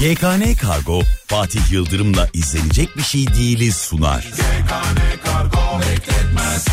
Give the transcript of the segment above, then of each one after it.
GKN Kargo Fatih Yıldırım'la izlenecek bir şey değiliz sunar. GKN Kargo bekletmez.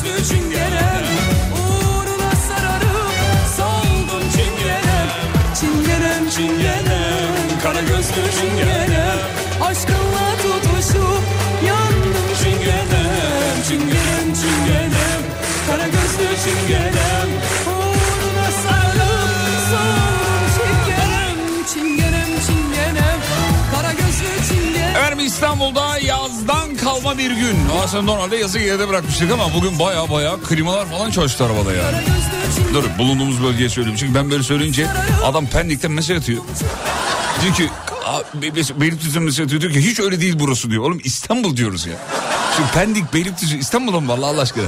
Süslü çingenem Uğruna sararım Soldum çingenem. Çingenem çingenem Kara gözlü çingenem. Bırakmıştık ama bugün baya baya klimalar falan çalıştı arabada yani. Dur bulunduğumuz bölgeye söyleyeyim. Çünkü ben böyle söyleyince adam Pendik'ten mesaj atıyor. Diyor ki Beylikdüzü'nün mesaj atıyor diyor ki hiç öyle değil burası diyor. Oğlum İstanbul diyoruz ya. Çünkü Pendik Beylikdüzü İstanbul'a mı vallahi Allah aşkına?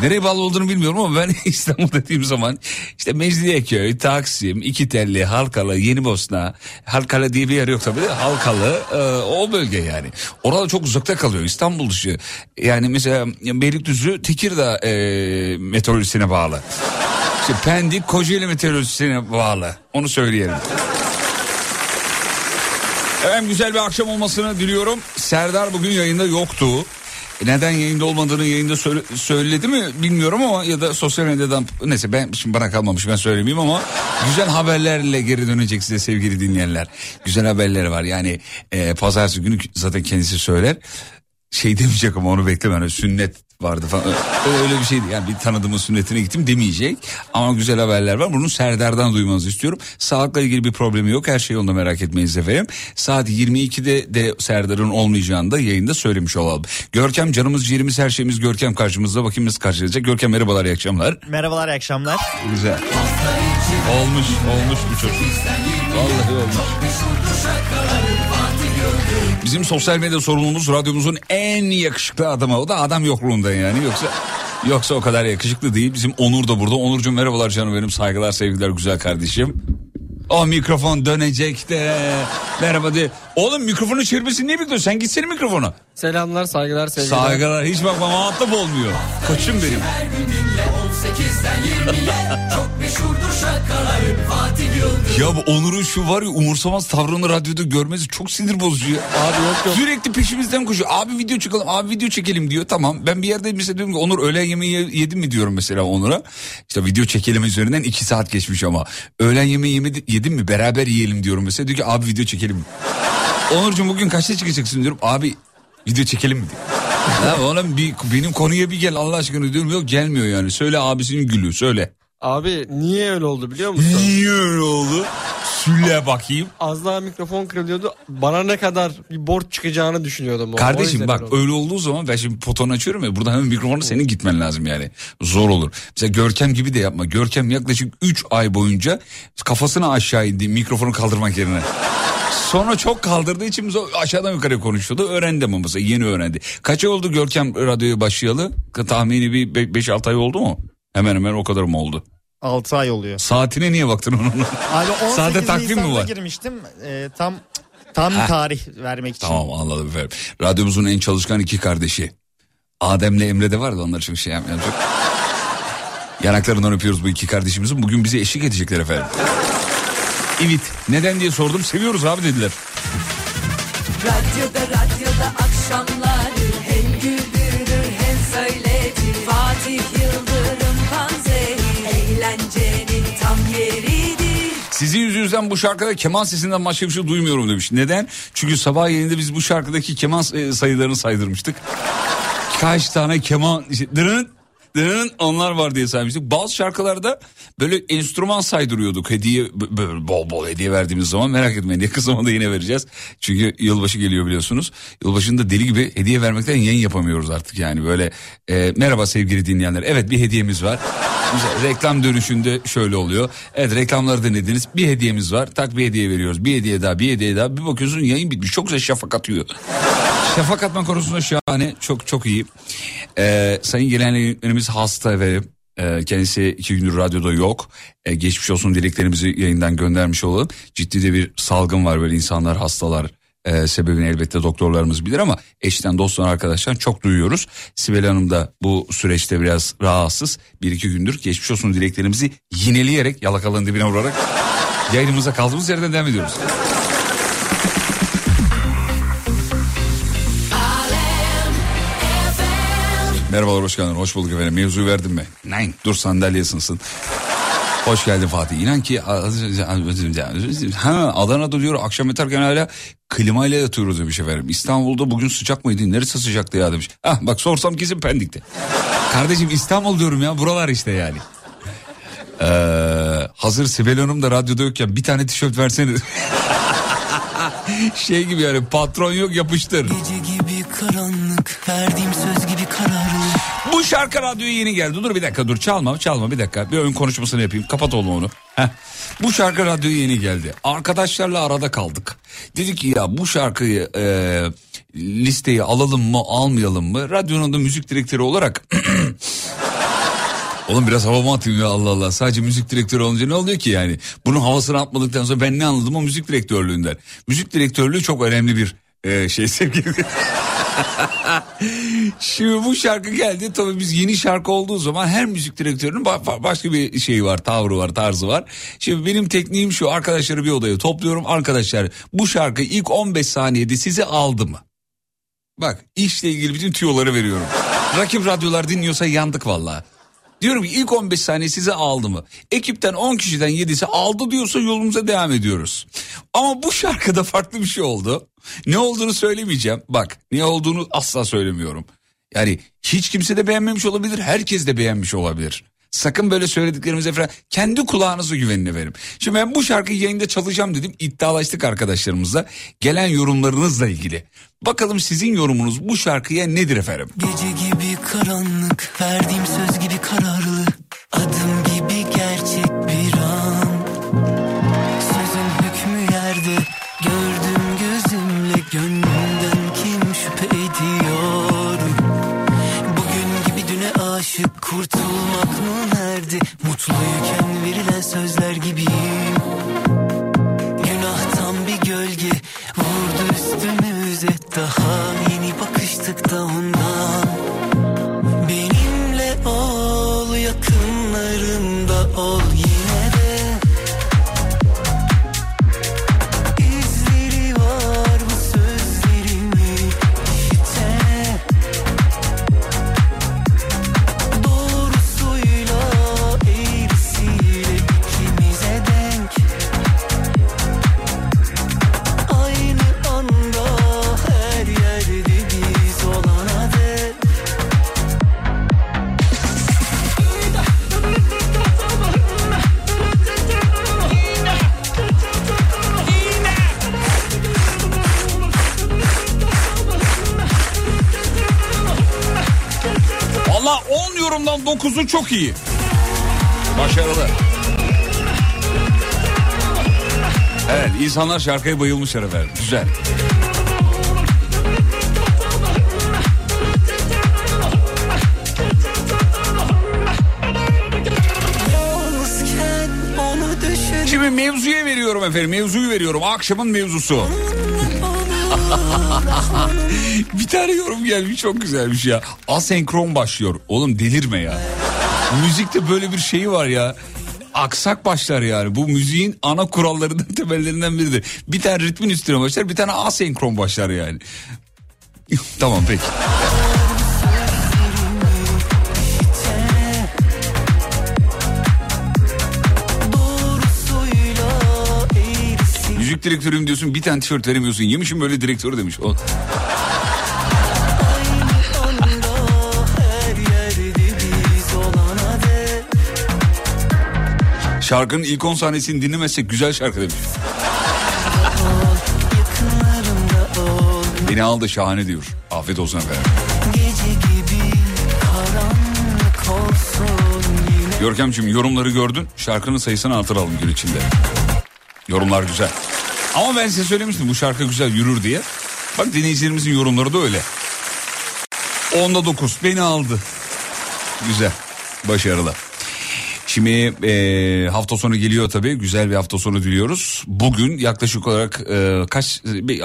Nereye bağlı olduğunu bilmiyorum ama ben İstanbul dediğim zaman işte Mecidiyeköy, Taksim, İkitelli, Halkalı, Yeni Bosna, Halkalı diye bir yer yok tabii. Halkalı e, o bölge yani. Orada çok uzakta kalıyor İstanbul dışı. Yani mesela Beylikdüzü Tekirdağ e, meteorolojisine bağlı. İşte Pendik Kocaeli meteorolojisine bağlı. Onu söyleyelim. Evet güzel bir akşam olmasını diliyorum. Serdar bugün yayında yoktu. Neden yayında olmadığını yayında söyle, söyledi mi bilmiyorum ama ya da sosyal medyadan neyse ben şimdi bana kalmamış ben söylemeyeyim ama güzel haberlerle geri dönecek size sevgili dinleyenler. Güzel haberler var yani e, pazartesi günü zaten kendisi söyler şey demeyecek ama onu bekleme hani sünnet vardı falan. Öyle bir şeydi yani bir tanıdığımın sünnetine gittim demeyecek. Ama güzel haberler var. Bunu Serdar'dan duymanızı istiyorum. Sağlıkla ilgili bir problemi yok. Her şey yolunda merak etmeyiz efendim. Saat 22'de de Serdar'ın olmayacağını da yayında söylemiş olalım. Görkem canımız ciğerimiz her şeyimiz Görkem karşımızda. Bakayım nasıl karşılayacak. Görkem merhabalar iyi akşamlar. Merhabalar iyi akşamlar. Güzel. Olmuş olmuş bu çocuk. Vallahi olmuş. Bizim sosyal medya sorumlumuz radyomuzun en yakışıklı adamı. O da adam yokluğunda yani. Yoksa yoksa o kadar yakışıklı değil. Bizim Onur da burada. Onurcuğum merhabalar canım benim. Saygılar sevgiler güzel kardeşim. O mikrofon dönecek de. Merhaba de. Oğlum mikrofonu çevirmesini niye bekliyorsun? Sen gitsene mikrofona. Selamlar saygılar sevgiler. Saygılar hiç bakma muhatap olmuyor. Koçum benim. Ya bu Onur'un şu var ya umursamaz tavrını radyoda görmesi çok sinir bozucu ya. Abi yok yok. Sürekli peşimizden koşuyor. Abi video çekelim, abi video çekelim diyor. Tamam ben bir yerde mesela diyorum ki Onur öğlen yemeği yedin mi diyorum mesela Onur'a. İşte video çekelim üzerinden iki saat geçmiş ama. Öğlen yemeği yemedi, yedin mi beraber yiyelim diyorum mesela. Diyor ki abi video çekelim. Onurcuğum bugün kaçta çıkacaksın diyorum. Abi video çekelim mi diyor. ya oğlum bir, benim konuya bir gel Allah aşkına diyorum. Yok gelmiyor yani. Söyle abisinin gülü söyle. Abi niye öyle oldu biliyor musun? Niye öyle oldu? Sülle bakayım. Az daha mikrofon kırılıyordu. Bana ne kadar bir borç çıkacağını düşünüyordum. O. Kardeşim o bak öyle, öyle olduğu zaman ben şimdi potonu açıyorum ya burada hemen mikrofonu senin gitmen lazım yani. Zor olur. Mesela Görkem gibi de yapma. Görkem yaklaşık 3 ay boyunca kafasını aşağı indi mikrofonu kaldırmak yerine. Sonra çok kaldırdığı için aşağıdan yukarı konuşuyordu. Öğrendim ama mesela yeni öğrendi. Kaç ay oldu Görkem radyoya başlayalı? Tahmini bir 5-6 ay oldu mu? Hemen hemen o kadar mı oldu? 6 ay oluyor. Saatine niye baktın onun? Abi 18 Sade takvim mi var? girmiştim. Ee, tam tam Heh. tarih vermek için. Tamam anladım efendim. Radyomuzun en çalışkan iki kardeşi. Adem'le Emre de vardı onlar çok şey yapmayacak. Yanaklarından öpüyoruz bu iki kardeşimizin. Bugün bize eşlik edecekler efendim. Evet. Neden diye sordum. Seviyoruz abi dediler. Radyoda radyoda akşamlar Sizin yüzünüzden bu şarkıda keman sesinden başka bir şey duymuyorum demiş. Neden? Çünkü sabah yayında biz bu şarkıdaki keman e, sayılarını saydırmıştık. Kaç tane keman... Dırın onlar var diye saymıştık. Bazı şarkılarda böyle enstrüman saydırıyorduk. Hediye böyle bol bol hediye verdiğimiz zaman merak etmeyin yakın zamanda yine vereceğiz. Çünkü yılbaşı geliyor biliyorsunuz. Yılbaşında deli gibi hediye vermekten yayın yapamıyoruz artık yani böyle. E, merhaba sevgili dinleyenler. Evet bir hediyemiz var. Mesela reklam dönüşünde şöyle oluyor. Evet reklamları dinlediniz. Bir hediyemiz var. Tak bir hediye veriyoruz. Bir hediye daha bir hediye daha. Bir bakıyorsun yayın bitmiş. Çok güzel şafak atıyor. şafak atma konusunda şahane. Çok çok iyi. Ee, sayın gelen yönetmenimiz hasta efendim. Ee, kendisi iki gündür radyoda yok. Ee, geçmiş olsun dileklerimizi yayından göndermiş olalım. Ciddi de bir salgın var böyle insanlar hastalar. Ee, sebebini elbette doktorlarımız bilir ama eşten dosttan arkadaşlar çok duyuyoruz. Sibel Hanım da bu süreçte biraz rahatsız. Bir iki gündür geçmiş olsun dileklerimizi yineleyerek yalakalığın dibine vurarak yayınımıza kaldığımız yerden devam ediyoruz. Merhabalar hoş geldin. Hoş bulduk efendim. Mevzuyu verdim mi? Nein. Dur sandalye ısınsın. Hoş geldin Fatih. İnan ki ha, Adana'da diyor akşam yatarken hala klimayla yatıyoruz demiş efendim. İstanbul'da bugün sıcak mıydı? Neresi sıcaktı ya demiş. Ah bak sorsam kesin Pendik'te. Kardeşim İstanbul diyorum ya buralar işte yani. Ee, hazır Sibel Hanım da radyoda yokken bir tane tişört versene. şey gibi yani patron yok yapıştır. Gece gibi karanlık verdiğim söz gibi. Bu şarkı radyoya yeni geldi. Dur bir dakika dur çalma çalma bir dakika. Bir ön konuşmasını yapayım. Kapat oğlum onu. Heh. Bu şarkı radyoya yeni geldi. Arkadaşlarla arada kaldık. Dedik ki ya bu şarkıyı e, listeyi alalım mı almayalım mı? Radyonun da müzik direktörü olarak Oğlum biraz havamı atayım ya Allah Allah. Sadece müzik direktörü olunca ne oluyor ki yani? Bunun havasını atmadıktan sonra ben ne anladım o müzik direktörlüğünden. Müzik direktörlüğü çok önemli bir e, şey sevgili. Şimdi bu şarkı geldi tabii biz yeni şarkı olduğu zaman her müzik direktörünün başka bir şeyi var tavrı var tarzı var. Şimdi benim tekniğim şu arkadaşları bir odaya topluyorum arkadaşlar bu şarkı ilk 15 saniyede sizi aldı mı? Bak işle ilgili bütün tüyoları veriyorum. Rakip radyolar dinliyorsa yandık vallahi. Diyorum ki ilk 15 saniye size aldı mı? Ekipten 10 kişiden 7'si aldı diyorsa yolumuza devam ediyoruz. Ama bu şarkıda farklı bir şey oldu. Ne olduğunu söylemeyeceğim. Bak ne olduğunu asla söylemiyorum. Yani hiç kimse de beğenmemiş olabilir. Herkes de beğenmiş olabilir. Sakın böyle söylediklerimize falan kendi kulağınızı güvenine verin. Şimdi ben bu şarkıyı yayında çalacağım dedim. İddialaştık arkadaşlarımızla. Gelen yorumlarınızla ilgili. Bakalım sizin yorumunuz bu şarkıya nedir efendim? Gece gibi karanlık, verdiğim söz gibi kararlı. Adım gibi Mutluyken verilen sözler gibiyim. Günahtan bir gölge vurdu üstümüze daha 9'u çok iyi. Başarılı. Evet insanlar şarkıya bayılmışlar efendim. Güzel. Şimdi mevzuya veriyorum efendim. Mevzuyu veriyorum. Akşamın mevzusu. Bir tane yorum gelmiş çok güzelmiş ya. Asenkron başlıyor. Oğlum delirme ya. Müzikte böyle bir şey var ya. Aksak başlar yani. Bu müziğin ana kurallarından temellerinden biridir. Bir tane ritmin üstüne başlar bir tane asenkron başlar yani. tamam peki. Müzik direktörüyüm diyorsun bir tane tişört veremiyorsun. Yemişim böyle direktörü demiş. O, şarkının ilk 10 sahnesini dinlemezsek güzel şarkı demiş. Beni aldı şahane diyor. Afiyet olsun efendim. Görkemciğim yorumları gördün. Şarkının sayısını artıralım gün içinde. Yorumlar güzel. Ama ben size söylemiştim bu şarkı güzel yürür diye. Bak dinleyicilerimizin yorumları da öyle. Onda 9 beni aldı. Güzel. Başarılı. Şimdi e, hafta sonu geliyor tabii. Güzel bir hafta sonu diliyoruz. Bugün yaklaşık olarak e, kaç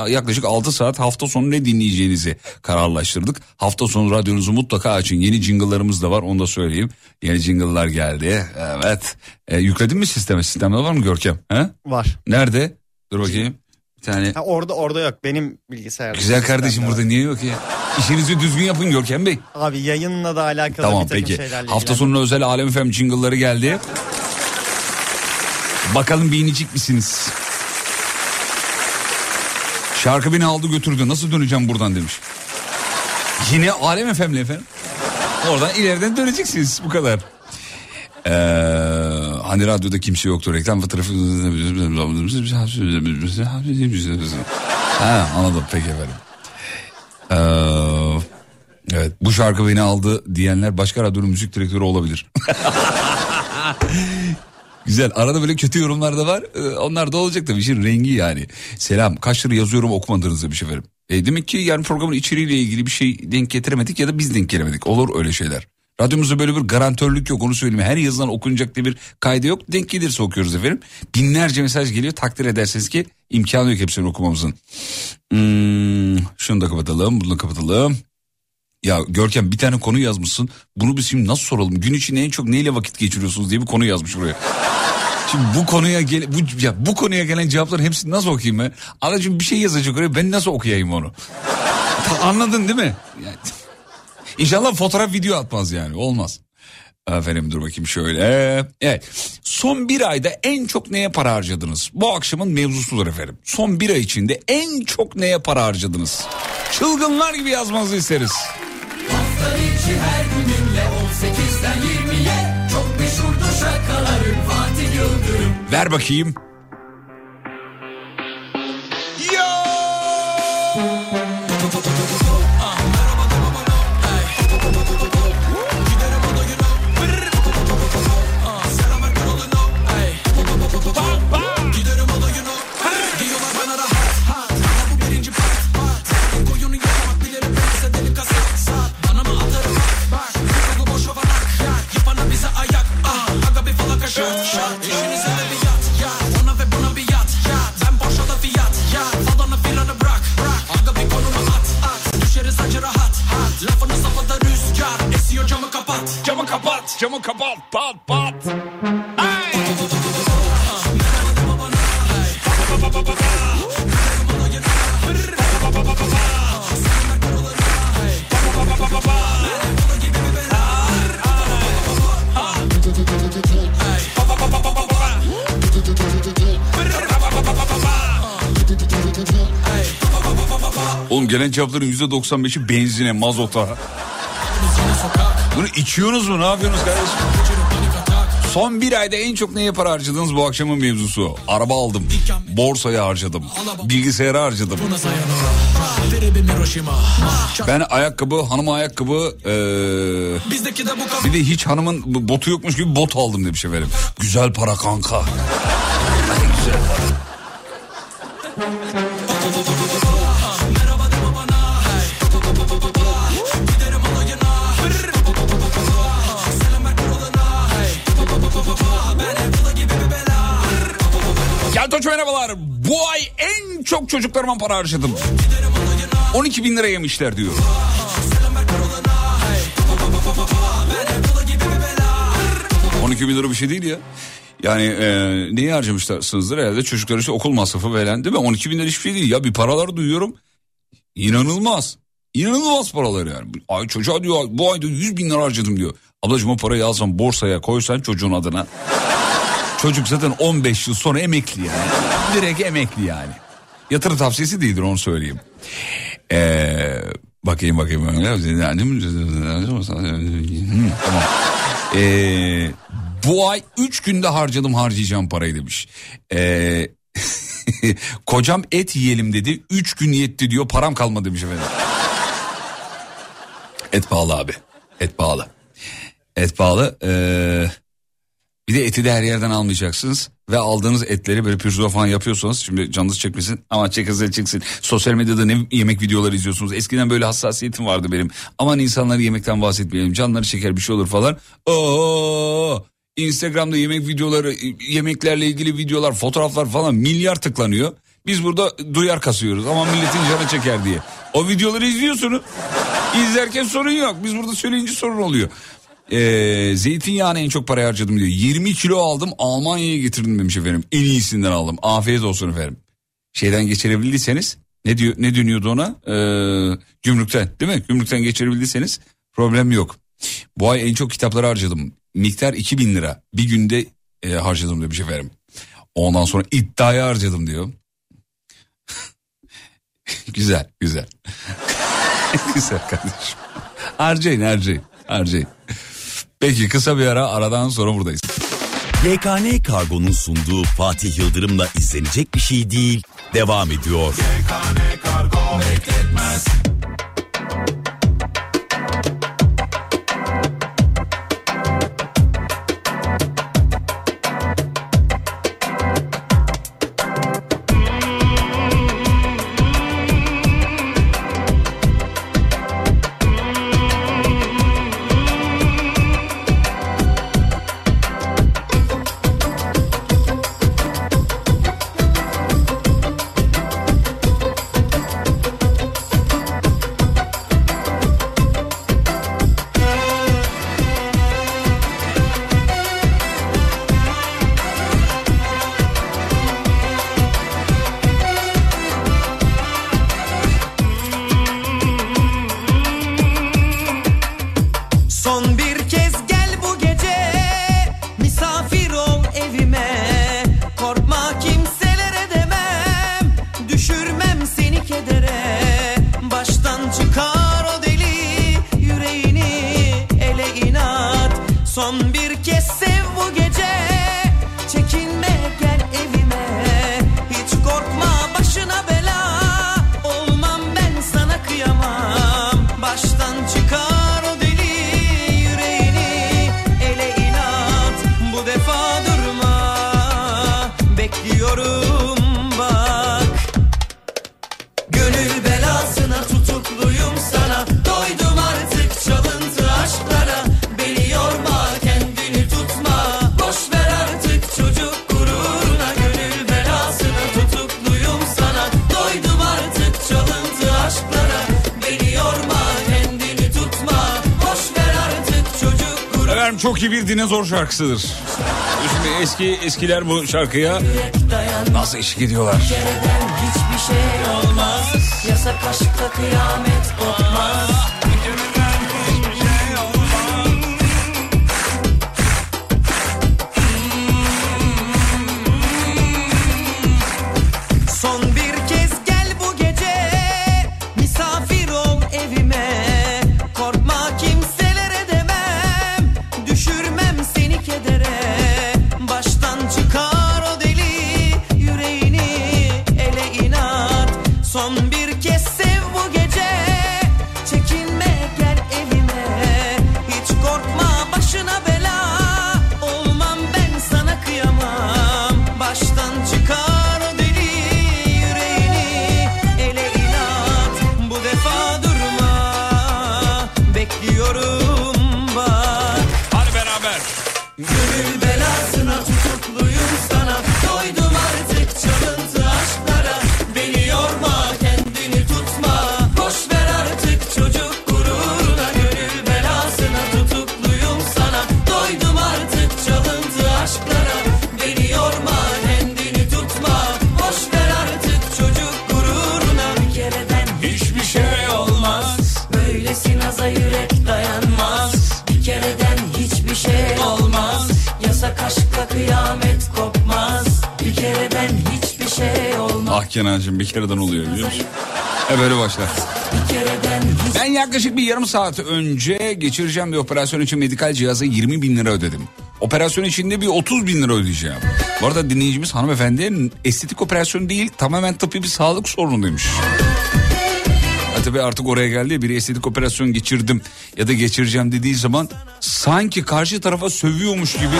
yaklaşık 6 saat hafta sonu ne dinleyeceğinizi kararlaştırdık. Hafta sonu radyonuzu mutlaka açın. Yeni jingle'larımız da var onu da söyleyeyim. Yeni jingle'lar geldi. Evet. E, yükledin mi sisteme? Sistemde var mı Görkem? He? Var. Nerede? Dur bakayım. Bir tane. Ha, orada orada yok. Benim bilgisayarda. Güzel kardeşim burada niye yok ya? İşinizi düzgün yapın Görkem Bey. Abi yayınla da alakalı Tamam bir takım peki. şeylerle Hafta sonu özel Alem FM jingle'ları geldi. Bakalım beğenecek misiniz? Şarkı beni aldı götürdü. Nasıl döneceğim buradan demiş. Yine Alem FM'le efendim. Oradan ileriden döneceksiniz bu kadar. Ee, hani radyoda kimse yoktu reklam fotoğrafı. ha, anladım peki efendim. Ee, evet bu şarkı beni aldı diyenler başka radyonun müzik direktörü olabilir. Güzel arada böyle kötü yorumlar da var. Ee, onlar da olacak tabii işin rengi yani. Selam kaç lira yazıyorum okumadınız demiş efendim. E, demek ki yani programın içeriğiyle ilgili bir şey denk getiremedik ya da biz denk gelemedik. Olur öyle şeyler. Radyomuzda böyle bir garantörlük yok onu söyleyeyim. Her yazılan okunacak diye bir kaydı yok. Denk gelirse okuyoruz efendim. Binlerce mesaj geliyor takdir ederseniz ki imkanı yok hepsini okumamızın. Hmm, şunu da kapatalım bunu da kapatalım. Ya Görkem bir tane konu yazmışsın. Bunu biz şimdi nasıl soralım? Gün içinde en çok neyle vakit geçiriyorsunuz diye bir konu yazmış buraya. Şimdi bu konuya gel bu ya bu konuya gelen cevapların hepsini nasıl okuyayım ben? Anacığım bir şey yazacak oraya ben nasıl okuyayım onu? Anladın değil mi? Yani, İnşallah fotoğraf video atmaz yani olmaz. Efendim dur bakayım şöyle. Evet son bir ayda en çok neye para harcadınız? Bu akşamın mevzusudur efendim. Son bir ay içinde en çok neye para harcadınız? Çılgınlar gibi yazmanızı isteriz. Ver bakayım. Camı kapat, camı kapat, pat pat. Ay! Oğlum gelen cevapların %95'i benzine, mazota. Bunu içiyorsunuz mu? Ne yapıyorsunuz kardeşim? Son bir ayda en çok neye para harcadınız bu akşamın mevzusu? Araba aldım, borsaya harcadım, bilgisayara harcadım. Ben ayakkabı, hanıma ayakkabı, eee, bir de hiç hanımın botu yokmuş gibi bot aldım demiş efendim. Güzel para kanka. Güzel para. Çocuklarıma para harcadım. 12 bin lira yemişler diyor. ...12 bin lira bir şey değil ya. Yani e, neyi harcamışlarsınızdır herhalde çocuklar için okul masrafı falan değil mi? 12 bin lira hiçbir şey değil ya bir paralar duyuyorum. İnanılmaz. İnanılmaz paralar yani. Ay çocuğa diyor bu ayda 100 bin lira harcadım diyor. Ablacığım o parayı alsan borsaya koysan çocuğun adına. Çocuk zaten 15 yıl sonra emekli yani. Direkt emekli yani. Yatırım tavsiyesi değildir onu söyleyeyim. Ee, bakayım bakayım. Tamam. Ee, bu ay 3 günde harcadım harcayacağım parayı demiş. Ee, kocam et yiyelim dedi. 3 gün yetti diyor param kalmadı demiş efendim. Et pahalı abi. Et pahalı. Et pahalı. Ee, bir de eti de her yerden almayacaksınız. Ve aldığınız etleri böyle pürzula falan yapıyorsanız şimdi canınız çekmesin ama çekilse çıksın. Sosyal medyada ne yemek videoları izliyorsunuz. Eskiden böyle hassasiyetim vardı benim. Aman insanları yemekten bahsetmeyelim. Canları çeker bir şey olur falan. Oo, Instagram'da yemek videoları, yemeklerle ilgili videolar, fotoğraflar falan milyar tıklanıyor. Biz burada duyar kasıyoruz ama milletin canı çeker diye. O videoları izliyorsunuz. İzlerken sorun yok. Biz burada söyleyince sorun oluyor. Ee, zeytinyağına en çok para harcadım diyor. 20 kilo aldım Almanya'ya getirdim demiş efendim. En iyisinden aldım. Afiyet olsun efendim. Şeyden geçirebildiyseniz ne diyor ne dönüyordu ona? Ee, gümrükten değil mi? Gümrükten geçirebildiyseniz problem yok. Bu ay en çok kitapları harcadım. Miktar 2000 lira. Bir günde e, harcadım demiş efendim. Ondan sonra iddiaya harcadım diyor. güzel güzel. güzel kardeşim. Harcayın harcayın harcayın. Peki kısa bir ara aradan sonra buradayız. YKN Kargo'nun sunduğu Fatih Yıldırım'la izlenecek bir şey değil devam ediyor. Son dinozor şarkısıdır. Şimdi eski eskiler bu şarkıya nasıl eşlik ediyorlar? Hiçbir şey olmaz Yasak aşkta kıyamet kopmaz Kenan'cığım bir kereden oluyor biliyor musun? E böyle başlar. Ben yaklaşık bir yarım saat önce geçireceğim bir operasyon için medikal cihaza 20 bin lira ödedim. Operasyon içinde bir 30 bin lira ödeyeceğim. Bu arada dinleyicimiz hanımefendi estetik operasyon değil tamamen tıbbi bir sağlık sorunu demiş. Ha tabii artık oraya geldi biri estetik operasyon geçirdim ya da geçireceğim dediği zaman sanki karşı tarafa sövüyormuş gibi.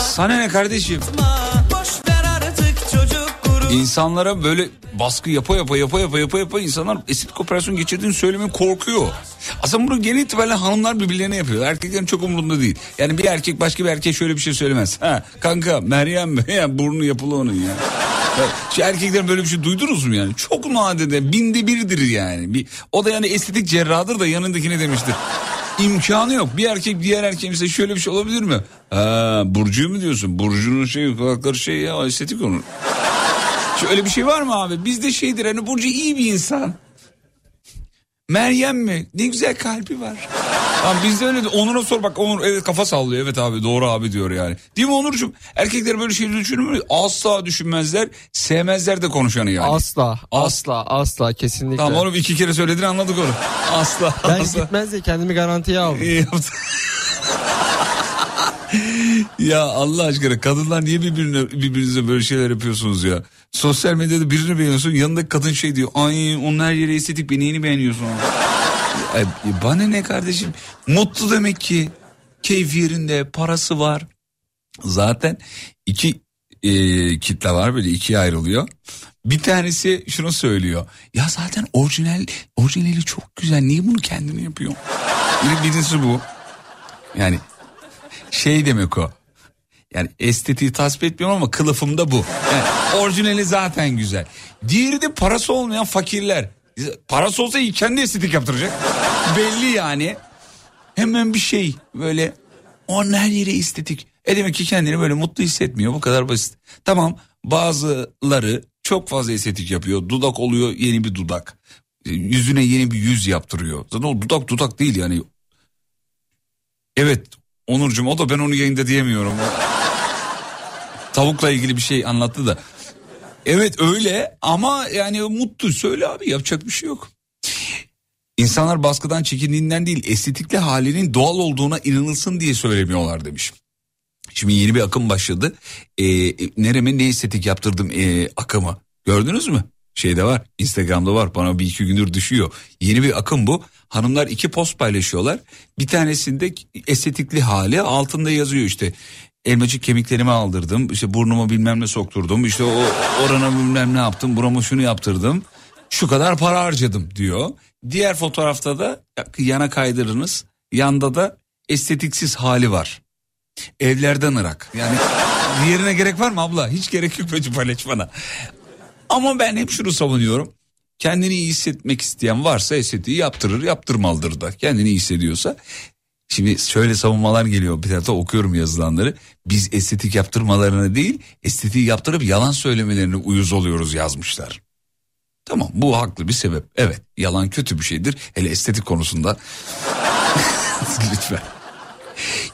Sana ne kardeşim? Boş İnsanlara böyle baskı yapa yapa yapa yapa yapa yapa insanlar estetik operasyon geçirdiğini söylemeye korkuyor. Aslında bunu genel itibariyle hanımlar birbirlerine yapıyor. Erkeklerin çok umurunda değil. Yani bir erkek başka bir erkeğe şöyle bir şey söylemez. Ha kanka Meryem mi? Ya burnu yapılı onun ya. Ya, Şu erkeklerin böyle bir şey duydunuz mu yani? Çok nadide binde birdir yani. Bir, o da yani estetik cerrahdır da yanındakine demiştir. İmkanı yok. Bir erkek diğer erkeğe mesela şöyle bir şey olabilir mi? Ha, Burcu'yu mu diyorsun? Burcu'nun şey kulakları şey ya estetik onun. Şöyle bir şey var mı abi? Bizde şeydir hani Burcu iyi bir insan. Meryem mi? Ne güzel kalbi var. Tamam bizde öyle de Onur'a sor bak Onur evet kafa sallıyor. Evet abi doğru abi diyor yani. Değil mi Onurcuğum? Erkekler böyle şey düşünür mü? Asla düşünmezler. Sevmezler de konuşanı yani. Asla, asla, asla kesinlikle. Tamam oğlum iki kere söyledin anladık onu. Asla. Ben asla. gitmez diye kendimi garantiye aldım. İyi yaptın. ya Allah aşkına kadınlar niye birbirine, birbirinize böyle şeyler yapıyorsunuz ya? Sosyal medyada birini beğeniyorsun yanındaki kadın şey diyor. Ay onun her yeri estetik beni yeni beğeniyorsun. Ay, bana ne kardeşim mutlu demek ki keyif yerinde parası var. Zaten iki e, kitle var böyle ikiye ayrılıyor. Bir tanesi şunu söylüyor. Ya zaten orijinal orijinali çok güzel. Niye bunu kendini yapıyor? Bir birincisi bu. Yani şey demek o. Yani estetiği tasvip etmiyorum ama kılıfım da bu. Yani orijinali zaten güzel. Diğeri de parası olmayan fakirler. Parası olsa iyi kendi estetik yaptıracak. Belli yani. Hemen bir şey böyle onun her yeri estetik. E demek ki kendini böyle mutlu hissetmiyor bu kadar basit. Tamam bazıları çok fazla estetik yapıyor. Dudak oluyor yeni bir dudak. E, Yüzüne yeni bir yüz yaptırıyor. Zaten o dudak dudak değil yani. Evet Onurcuğum o da ben onu yayında diyemiyorum. Tavukla ilgili bir şey anlattı da. Evet öyle ama yani mutlu söyle abi yapacak bir şey yok. İnsanlar baskıdan çekindiğinden değil estetikli halinin doğal olduğuna inanılsın diye söylemiyorlar demiş. Şimdi yeni bir akım başladı. Ee, nereme ne estetik yaptırdım ee, akımı. Gördünüz mü? Şeyde var Instagram'da var bana bir iki gündür düşüyor. Yeni bir akım bu. Hanımlar iki post paylaşıyorlar. Bir tanesinde estetikli hali altında yazıyor işte. Elmacık kemiklerimi aldırdım. işte burnumu bilmem ne sokturdum. işte o orana bilmem ne yaptım. Burama şunu yaptırdım. Şu kadar para harcadım diyor. Diğer fotoğrafta da yana kaydırınız. Yanda da estetiksiz hali var. Evlerden ırak. Yani diğerine gerek var mı abla? Hiç gerek yok bence paylaşmana. Ama ben hep şunu savunuyorum. Kendini iyi hissetmek isteyen varsa estetiği yaptırır yaptırmalıdır da. Kendini iyi hissediyorsa. Şimdi şöyle savunmalar geliyor bir tarafta okuyorum yazılanları. Biz estetik yaptırmalarına değil estetiği yaptırıp yalan söylemelerine uyuz oluyoruz yazmışlar. Tamam bu haklı bir sebep. Evet yalan kötü bir şeydir. Hele estetik konusunda. Lütfen.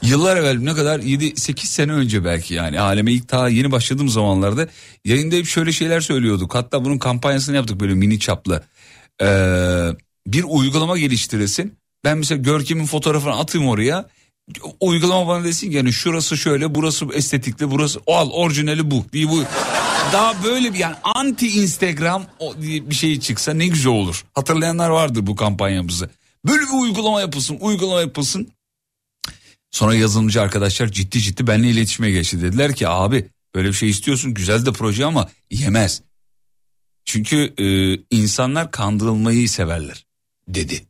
Yıllar evvel ne kadar 7-8 sene önce belki yani aleme ilk ta yeni başladığım zamanlarda yayında hep şöyle şeyler söylüyorduk. Hatta bunun kampanyasını yaptık böyle mini çaplı. Ee, bir uygulama geliştiresin. Ben mesela Görkem'in fotoğrafını atayım oraya. Uygulama bana desin yani şurası şöyle burası estetikli burası al orijinali bu. Bir bu. Daha böyle bir yani anti Instagram diye bir şey çıksa ne güzel olur. Hatırlayanlar vardır bu kampanyamızı. Böyle bir uygulama yapılsın, uygulama yapılsın. Sonra yazılımcı arkadaşlar ciddi ciddi benimle iletişime geçti. Dediler ki abi böyle bir şey istiyorsun güzel de proje ama yemez. Çünkü e, insanlar kandırılmayı severler dedi.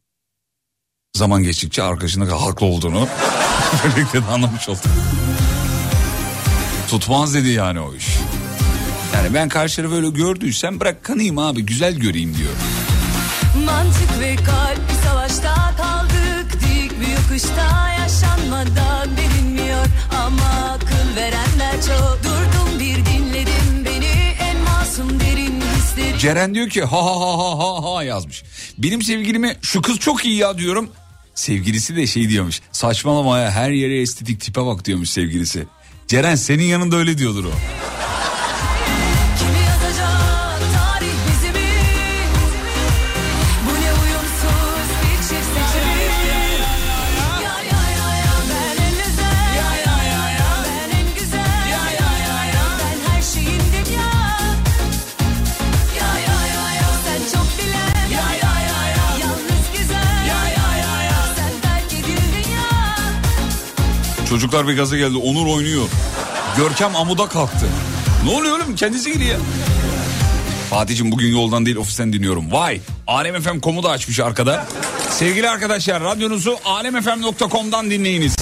Zaman geçtikçe arkadaşının haklı olduğunu böylelikle de anlamış oldum. Tutmaz dedi yani o iş. Yani ben karşıları böyle gördüysem bırak kanayım abi güzel göreyim diyor. Mantık ve kalp savaşta kaldık Dik bir yokuşta yaşanmadan bilinmiyor Ama akıl verenler çok Durdum bir dinledim beni en masum derin hisleri Ceren diyor ki ha ha ha ha ha ha yazmış. Benim sevgilime şu kız çok iyi ya diyorum. Sevgilisi de şey diyormuş. Saçmalama ya her yere estetik tipe bak diyormuş sevgilisi. Ceren senin yanında öyle diyordur o. Çocuklar bir gaza geldi. Onur oynuyor. Görkem amuda kalktı. Ne oluyor oğlum? Kendisi gidiyor. Fatih'im bugün yoldan değil ofisten dinliyorum. Vay Alem FM komu da açmış arkada. Sevgili arkadaşlar radyonuzu alemfm.com'dan dinleyiniz.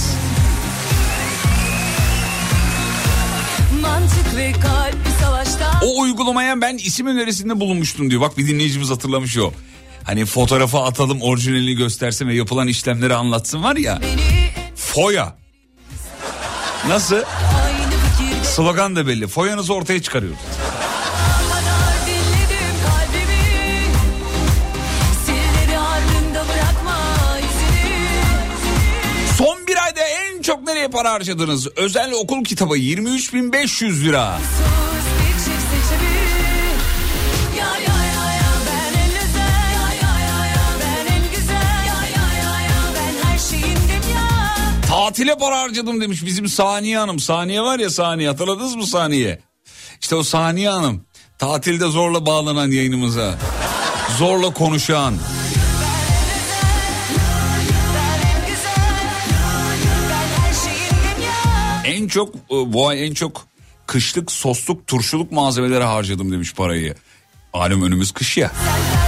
O uygulamaya ben isim önerisinde bulunmuştum diyor. Bak bir dinleyicimiz hatırlamış o. Hani fotoğrafı atalım orijinalini göstersin ve yapılan işlemleri anlatsın var ya. Foya. Nasıl? Slogan da belli. Foyanızı ortaya çıkarıyoruz. Son bir ayda en çok nereye para harcadınız? Özel okul kitabı 23.500 lira. Tatile para harcadım demiş bizim Saniye Hanım. Saniye var ya Saniye hatırladınız mı Saniye? İşte o Saniye Hanım tatilde zorla bağlanan yayınımıza. Zorla konuşan. En çok e, bu ay en çok kışlık sosluk turşuluk malzemelere harcadım demiş parayı. Malum önümüz kış ya. Ya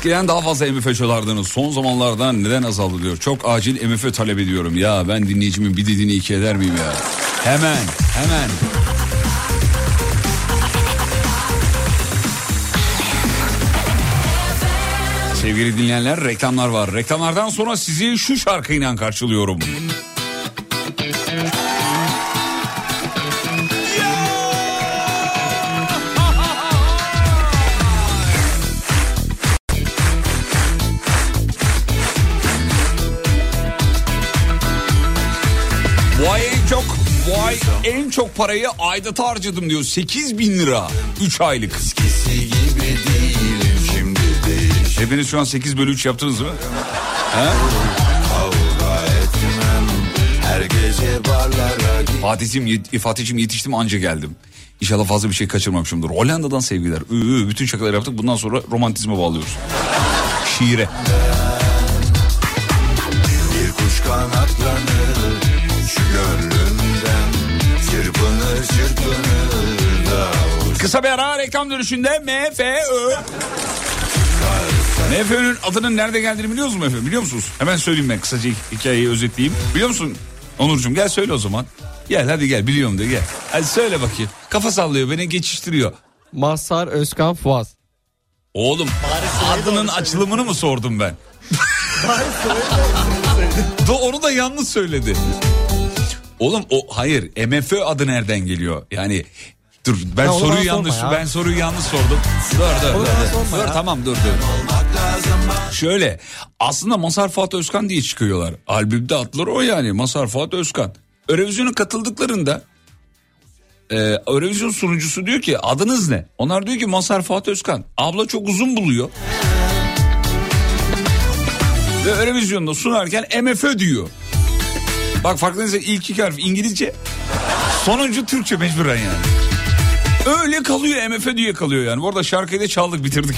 Eskiden daha fazla MF çalardınız. Son zamanlarda neden azaldı diyor. Çok acil MF talep ediyorum. Ya ben dinleyicimin bir dediğini iki eder miyim ya? Hemen, hemen. Sevgili dinleyenler reklamlar var. Reklamlardan sonra sizi şu şarkıyla karşılıyorum. En çok parayı aidat harcadım diyor. 8 bin lira 3 aylık. gibi değilim şimdi değiş Hepiniz şu an 8 bölü 3 yaptınız mı? Fatih'cim, yet- Fatih'cim yetiştim anca geldim. İnşallah fazla bir şey kaçırmamışımdır. Hollanda'dan sevgiler. Ü, bütün şakalar yaptık. Bundan sonra romantizme bağlıyoruz. Şiire. Bir Kısa bir ara reklam dönüşünde MFÖ. MFÖ'nün adının nerede geldiğini biliyor musunuz efendim? Biliyor musunuz? Hemen söyleyeyim ben kısaca hikayeyi özetleyeyim. Biliyor musun? Onurcuğum gel söyle o zaman. Gel hadi gel biliyorum de gel. Hadi söyle bakayım. Kafa sallıyor beni geçiştiriyor. Mazhar Özkan Fuaz. Oğlum adının açılımını mı sordum ben? Do onu da yanlış söyledi. Oğlum o hayır MFÖ adı nereden geliyor? Yani dur ben Ya soruyu yanlış ya. ben soruyu yanlış sordum. Dur dur dur. Dur, dur, tamam dur dur. Şöyle aslında Masar Fuat Özkan diye çıkıyorlar. Albümde adları o yani Masar Fuat Özkan. Eurovision'a katıldıklarında e, Eurovision sunucusu diyor ki adınız ne? Onlar diyor ki Masar Fuat Özkan. Abla çok uzun buluyor. Ve Eurovision'da sunarken MFÖ diyor. Bak farkındaysa ilk iki harf İngilizce. Sonuncu Türkçe mecburen yani. Öyle kalıyor MFÖ diye kalıyor yani. Bu arada şarkıyı da çaldık bitirdik.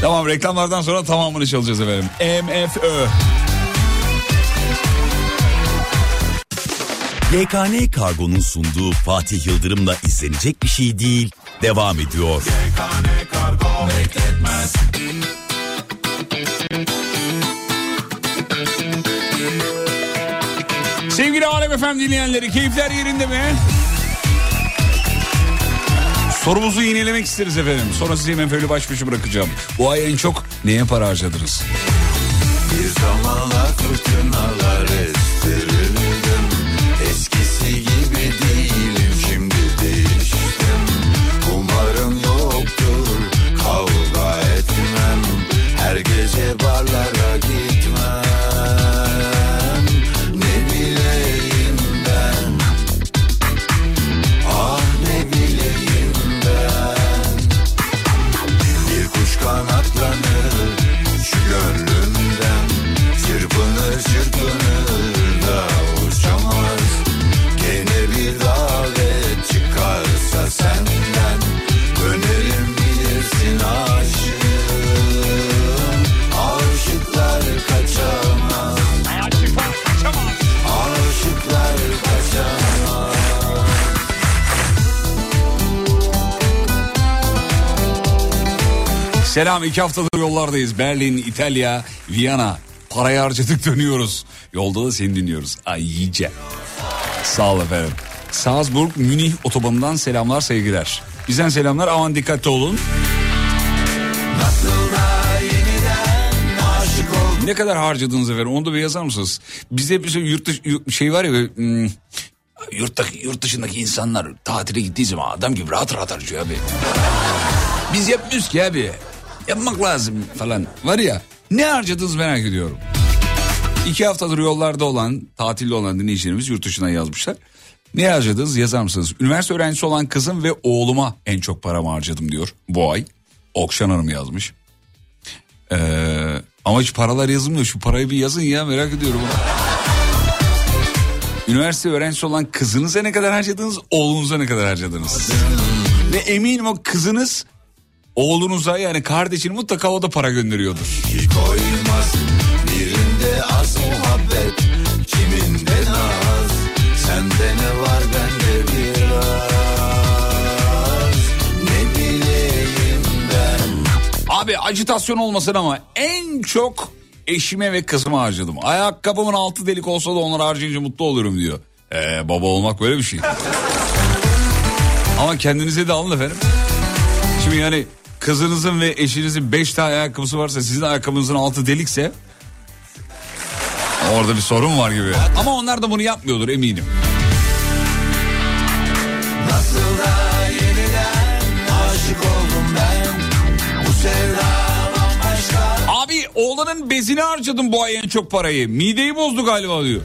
tamam reklamlardan sonra tamamını çalacağız efendim. MFÖ. YKN Kargo'nun sunduğu Fatih Yıldırım'la izlenecek bir şey değil devam ediyor. Sevgili Alem Efem dinleyenleri keyifler yerinde mi? Sorumuzu yinelemek isteriz efendim. Sonra sizi hemen böyle baş başa bırakacağım. Bu ay en çok neye para harcadınız? Bir zamanlar fırtınalar estirildim Eskisi gibi değilim şimdi değiştim Umarım yoktur kavga etmem Her gece barlara Selam iki haftadır yollardayız. Berlin, İtalya, Viyana. Parayı harcadık dönüyoruz. Yolda da seni dinliyoruz. Ay iyice. Sağ ol efendim. Salzburg, Münih otobanından selamlar sevgiler. Bizden selamlar aman dikkatli olun. Ne kadar harcadınız efendim onu da bir yazar mısınız? Bizde bir şey, yurt dışı, şey var ya hmm, yurttaki, yurt dışındaki insanlar tatile gittiği zaman adam gibi rahat rahat harcıyor abi. Biz yapmıyoruz ki abi. Yapmak lazım falan. Var ya ne harcadınız merak ediyorum. İki haftadır yollarda olan, tatilde olan dinleyicilerimiz yurt dışına yazmışlar. Ne harcadınız yazar mısınız? Üniversite öğrencisi olan kızım ve oğluma en çok paramı harcadım diyor bu ay. Okşan Hanım yazmış. Ee, ama hiç paralar yazılmıyor. Şu parayı bir yazın ya merak ediyorum. Üniversite öğrencisi olan kızınıza ne kadar harcadınız, oğlunuza ne kadar harcadınız? Ve eminim o kızınız oğlunuza yani kardeşini mutlaka o da para gönderiyordur. koymaz Birinde az muhabbet Kiminde naz Sende ne var bende biraz Ne bileyim ben Abi acitasyon olmasın ama en çok eşime ve kızıma harcadım. Ayakkabımın altı delik olsa da onları harcayınca mutlu olurum diyor. Ee, baba olmak böyle bir şey. ama kendinize de alın efendim. Şimdi yani kızınızın ve eşinizin beş tane ayakkabısı varsa sizin ayakkabınızın altı delikse orada bir sorun var gibi. Ama onlar da bunu yapmıyordur eminim. Abi oğlanın bezini harcadım bu ay en çok parayı. Mideyi bozdu galiba diyor.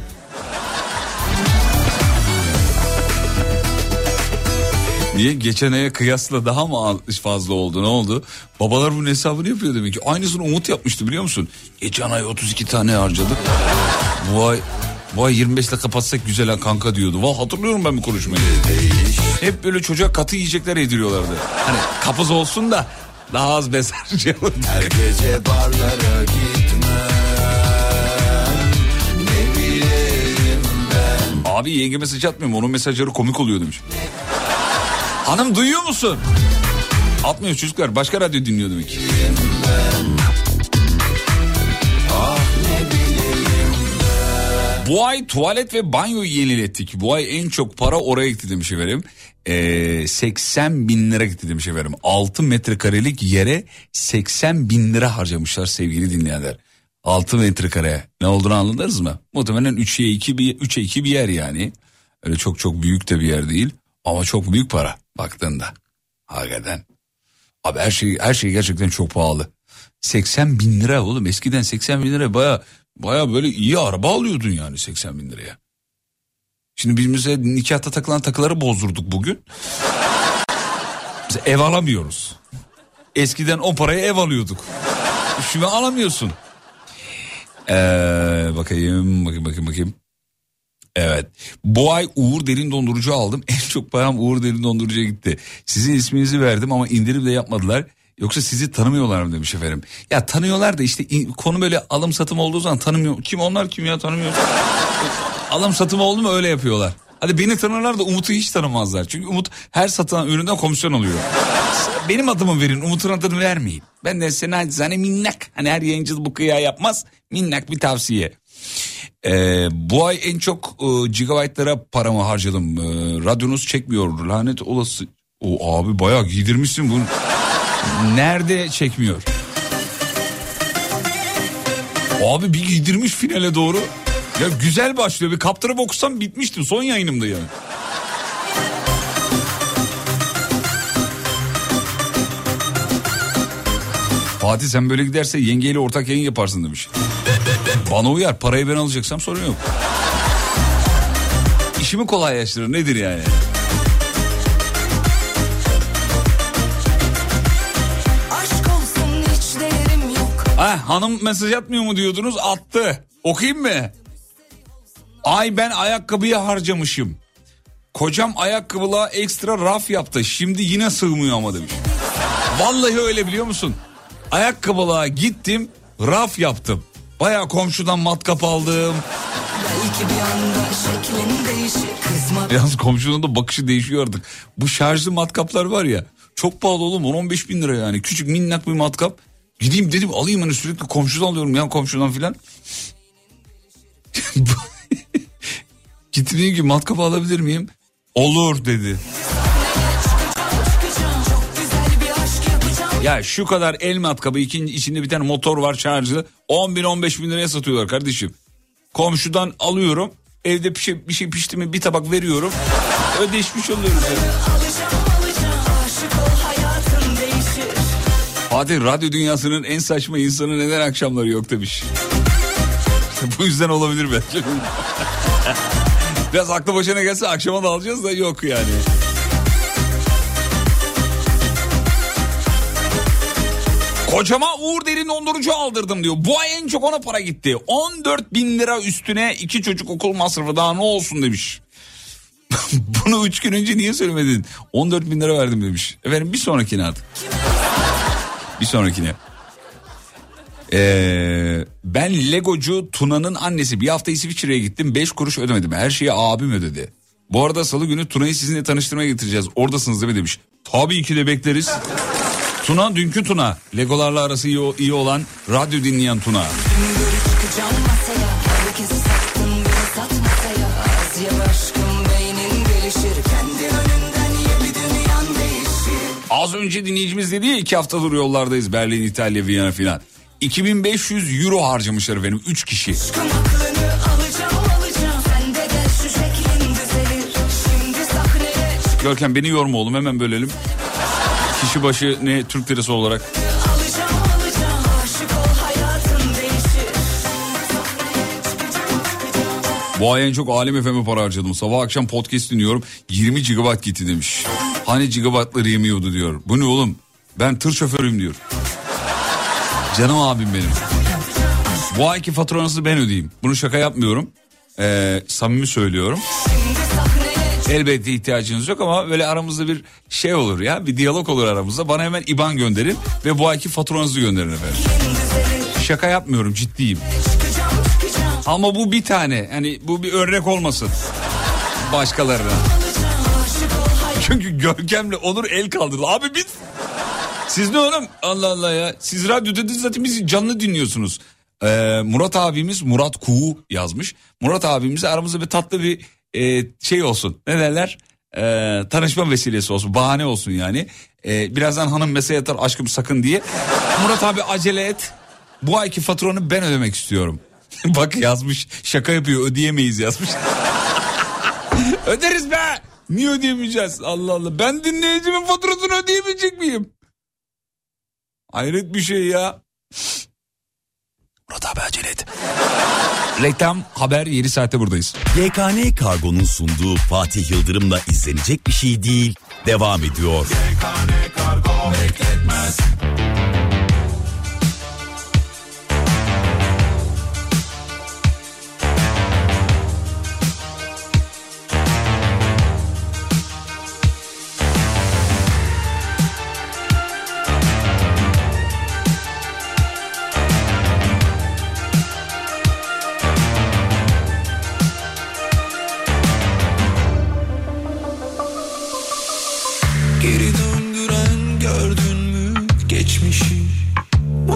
Niye? Geçen aya kıyasla daha mı az- fazla oldu? Ne oldu? Babalar bunun hesabını yapıyor demek ki. Aynısını Umut yapmıştı biliyor musun? Geçen ay 32 tane harcadık. Bu ay, bu ay 25'le kapatsak güzel ha kanka diyordu. Valla hatırlıyorum ben bu konuşmayı. Hep böyle çocuğa katı yiyecekler yediriyorlardı. Hani kapız olsun da daha az bez harcayalım. Her gece barlara gitmem Ne bileyim ben Abi yenge mesaj atmıyorum onun mesajları komik oluyor demiş. Hanım duyuyor musun? Atmıyor çocuklar başka radyo dinliyor demek ki. Bu ay tuvalet ve banyoyu yenilettik. Bu ay en çok para oraya gitti demiş efendim. Ee, 80 bin lira gitti demiş efendim. 6 metrekarelik yere 80 bin lira harcamışlar sevgili dinleyenler. 6 metrekare ne olduğunu anladınız mı? Muhtemelen 3'e 2 bir 3'e 2 bir yer yani. Öyle çok çok büyük de bir yer değil ama çok büyük para baktığında. Hakikaten. Abi her şey her şey gerçekten çok pahalı. 80 bin lira oğlum eskiden 80 bin lira baya baya böyle iyi araba alıyordun yani 80 bin liraya. Şimdi biz mesela nikahta takılan takıları bozdurduk bugün. Mesela ev alamıyoruz. Eskiden o paraya ev alıyorduk. Şimdi alamıyorsun. Ee, bakayım bakayım bakayım bakayım. Evet. Bu ay Uğur Derin Dondurucu aldım. En çok param Uğur Derin Dondurucu'ya gitti. Sizin isminizi verdim ama indirim de yapmadılar. Yoksa sizi tanımıyorlar mı demiş efendim. Ya tanıyorlar da işte konu böyle alım satım olduğu zaman tanımıyor. Kim onlar kim ya tanımıyor. alım satım oldu mu öyle yapıyorlar. Hadi beni tanırlar da Umut'u hiç tanımazlar. Çünkü Umut her satılan üründen komisyon alıyor. Benim adımı verin Umut'un adını vermeyin. Ben de size nacizane minnak. Hani her yayıncı bu kıya yapmaz. Minnak bir tavsiye. Ee, bu ay en çok e, gigabaytlara paramı harcadım. Ee, radyonuz çekmiyor lanet olası. O abi bayağı giydirmişsin bunu. Nerede çekmiyor? Abi bir giydirmiş finale doğru. Ya güzel başlıyor. Bir kaptırıp okusam bitmiştim. Son yayınımda yani. Fatih sen böyle giderse yengeyle ortak yayın yaparsın demiş. Bana uyar. Parayı ben alacaksam sorun yok. İşimi kolaylaştırır. Nedir yani? Ha, hanım mesaj atmıyor mu diyordunuz? Attı. Okuyayım mı? Ay ben ayakkabıya harcamışım. Kocam ayakkabılığa ekstra raf yaptı. Şimdi yine sığmıyor ama demiş. Vallahi öyle biliyor musun? Ayakkabılığa gittim raf yaptım. Baya komşudan matkap aldım. Bir Yalnız komşunun da bakışı değişiyor artık. Bu şarjlı matkaplar var ya çok pahalı oğlum 10-15 bin lira yani. Küçük minnak bir matkap. Gideyim dedim alayım hani sürekli komşudan alıyorum ya komşudan filan. Gittim ki matkap alabilir miyim? Olur dedi. Ya şu kadar el matkabı ikinci, içinde bir tane motor var şarjlı. 10 bin 15 bin liraya satıyorlar kardeşim. Komşudan alıyorum. Evde bir şey, bir şey pişti mi bir tabak veriyorum. Ödeşmiş oluyoruz. yani. Fatih radyo dünyasının en saçma insanı neden akşamları yok demiş. Bu yüzden olabilir belki. Biraz aklı başına gelse akşama da alacağız da yok yani. Kocama Uğur Derin dondurucu aldırdım diyor. Bu ay en çok ona para gitti. 14 bin lira üstüne iki çocuk okul masrafı daha ne olsun demiş. Bunu üç gün önce niye söylemedin? 14 bin lira verdim demiş. Efendim bir sonrakine artık. Bir sonrakine. Ee, ben Legocu Tuna'nın annesi bir hafta İsviçre'ye gittim 5 kuruş ödemedim. Her şeyi abim ödedi. Bu arada salı günü Tuna'yı sizinle tanıştırmaya getireceğiz. Oradasınız değil mi demiş. Tabii ki de bekleriz. Tuna dünkü Tuna. Legolarla arası iyi, iyi olan radyo dinleyen Tuna. Az önce dinleyicimiz dedi ya iki haftadır yollardayız. Berlin, İtalya, Viyana filan. 2500 euro harcamışlar efendim 3 kişi. Görkem beni yorma oğlum hemen bölelim. Kişi başı ne Türk lirası olarak. Bu ay en çok Alem FM'e para harcadım. Sabah akşam podcast dinliyorum. 20 GB gitti demiş. Hani gigabaytları yemiyordu diyor. Bu ne oğlum? Ben tır şoförüyüm diyor. Canım abim benim. Bu ayki faturanızı ben ödeyeyim. Bunu şaka yapmıyorum. Ee, samimi söylüyorum. Elbette ihtiyacınız yok ama böyle aramızda bir şey olur ya. Bir diyalog olur aramızda. Bana hemen IBAN gönderin ve bu ayki faturanızı gönderin efendim. Şaka yapmıyorum ciddiyim. Ama bu bir tane. Hani bu bir örnek olmasın. Başkalarına. Çünkü Görkem'le Onur el kaldırdı. Abi biz... Siz ne oğlum? Allah Allah ya. Siz radyoda zaten bizi canlı dinliyorsunuz. Ee, Murat abimiz Murat Kuğu yazmış. Murat abimize aramızda bir tatlı bir e, şey olsun. Ne derler? Ee, tanışma vesilesi olsun. Bahane olsun yani. Ee, birazdan hanım mesaj atar aşkım sakın diye. Murat abi acele et. Bu ayki faturanı ben ödemek istiyorum. Bak yazmış şaka yapıyor ödeyemeyiz yazmış. Öderiz be. Niye ödeyemeyeceğiz? Allah Allah. Ben dinleyicimin faturasını ödeyemeyecek miyim? Hayret bir şey ya. Murat abi acele et. Reklam haber 7 saatte buradayız. YKN Kargo'nun sunduğu Fatih Yıldırım'la izlenecek bir şey değil. Devam ediyor. Geri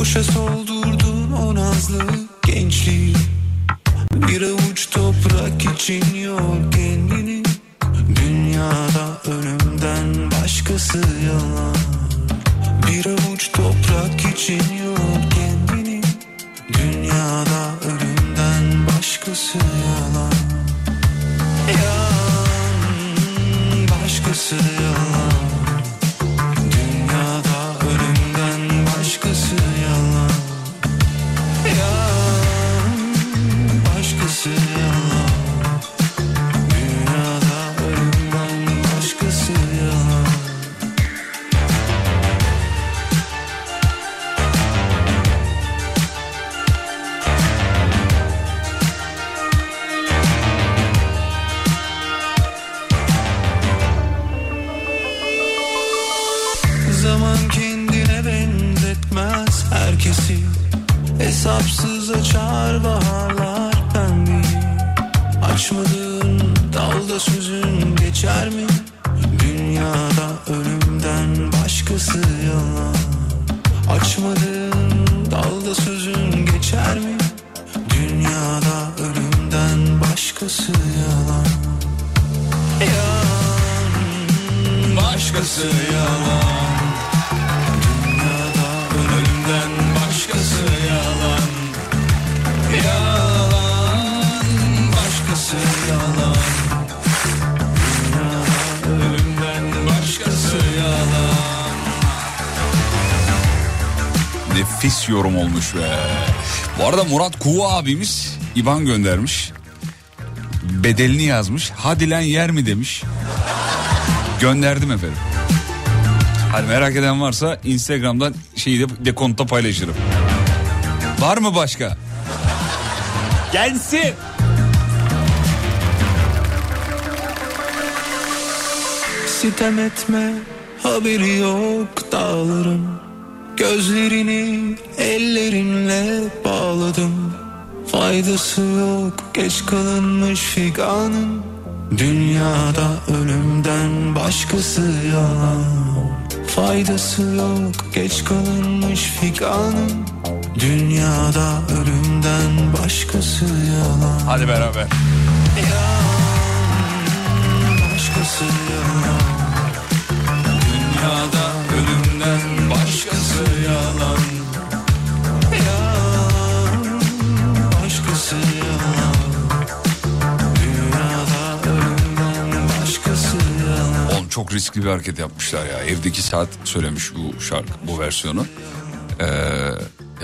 Boşa soldurdun o nazlı gençliği. Bir avuç toprak için yor kendini. Dünyada ölümden başkası yalan. Bir avuç toprak için yor kendini. Dünyada ölümden başkası yalan. Yalan başkası yalan abimiz İban göndermiş. Bedelini yazmış. Hadi lan yer mi demiş. Gönderdim efendim. Hani merak eden varsa Instagram'dan şeyi de dekontta paylaşırım. Var mı başka? Gelsin. Sitem etme haberi yok dağların Gözlerini ellerinle bağladım Faydası yok geç kalınmış figanın. Dünyada ölümden başkası yalan Faydası yok geç kalınmış figanın. Dünyada ölümden başkası yalan Hadi beraber. Başkası riskli bir hareket yapmışlar ya. Evdeki saat söylemiş bu şarkı, bu versiyonu. Ee,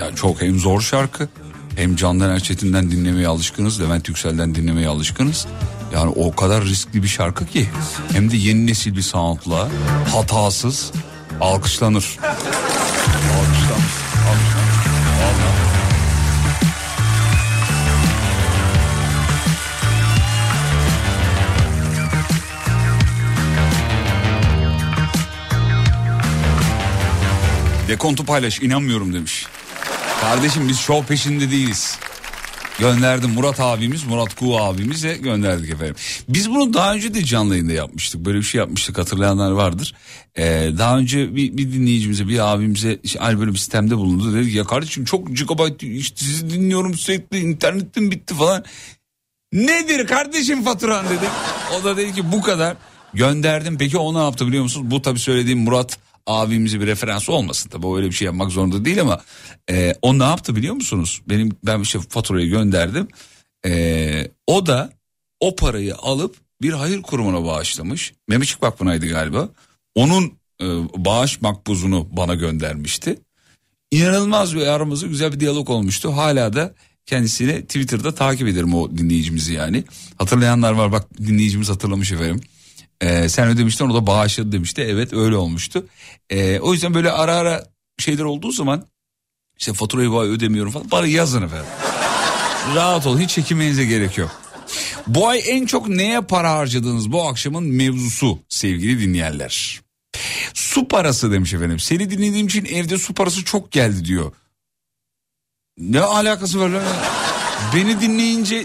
yani çok hem zor şarkı hem Candan Erçetin'den dinlemeye alışkınız. Levent Yüksel'den dinlemeye alışkınız. Yani o kadar riskli bir şarkı ki. Hem de yeni nesil bir soundla hatasız. Alkışlanır. Dekontu paylaş inanmıyorum demiş. Kardeşim biz şov peşinde değiliz. Gönderdim Murat abimiz, Murat Kuğu abimize gönderdik efendim. Biz bunu daha önce de canlı yayında yapmıştık. Böyle bir şey yapmıştık hatırlayanlar vardır. Ee, daha önce bir, bir dinleyicimize, bir abimize işte aynı böyle bir sistemde bulundu. Dedik ya kardeşim çok gigabyte işte sizi dinliyorum sürekli internetim bitti falan. Nedir kardeşim faturan dedik. O da dedi ki bu kadar. Gönderdim peki o ne yaptı biliyor musunuz? Bu tabii söylediğim Murat abimizi bir referans olmasın tabii öyle bir şey yapmak zorunda değil ama e, o ne yaptı biliyor musunuz? Benim ben işte faturayı gönderdim. E, o da o parayı alıp bir hayır kurumuna bağışlamış. Mehmetçik Vakfı'naydı galiba. Onun e, bağış makbuzunu bana göndermişti. İnanılmaz bir aramızda güzel bir diyalog olmuştu. Hala da kendisini Twitter'da takip ederim o dinleyicimizi yani. Hatırlayanlar var bak dinleyicimiz hatırlamış efendim. Ee, sen ödemiştin o da bağışladı demişti. Evet öyle olmuştu. Ee, o yüzden böyle ara ara şeyler olduğu zaman işte faturayı ödemiyorum falan bana yazın efendim. Rahat ol hiç çekinmenize gerek yok. Bu ay en çok neye para harcadınız bu akşamın mevzusu sevgili dinleyenler. Su parası demiş efendim. Seni dinlediğim için evde su parası çok geldi diyor. Ne alakası var lan? Beni dinleyince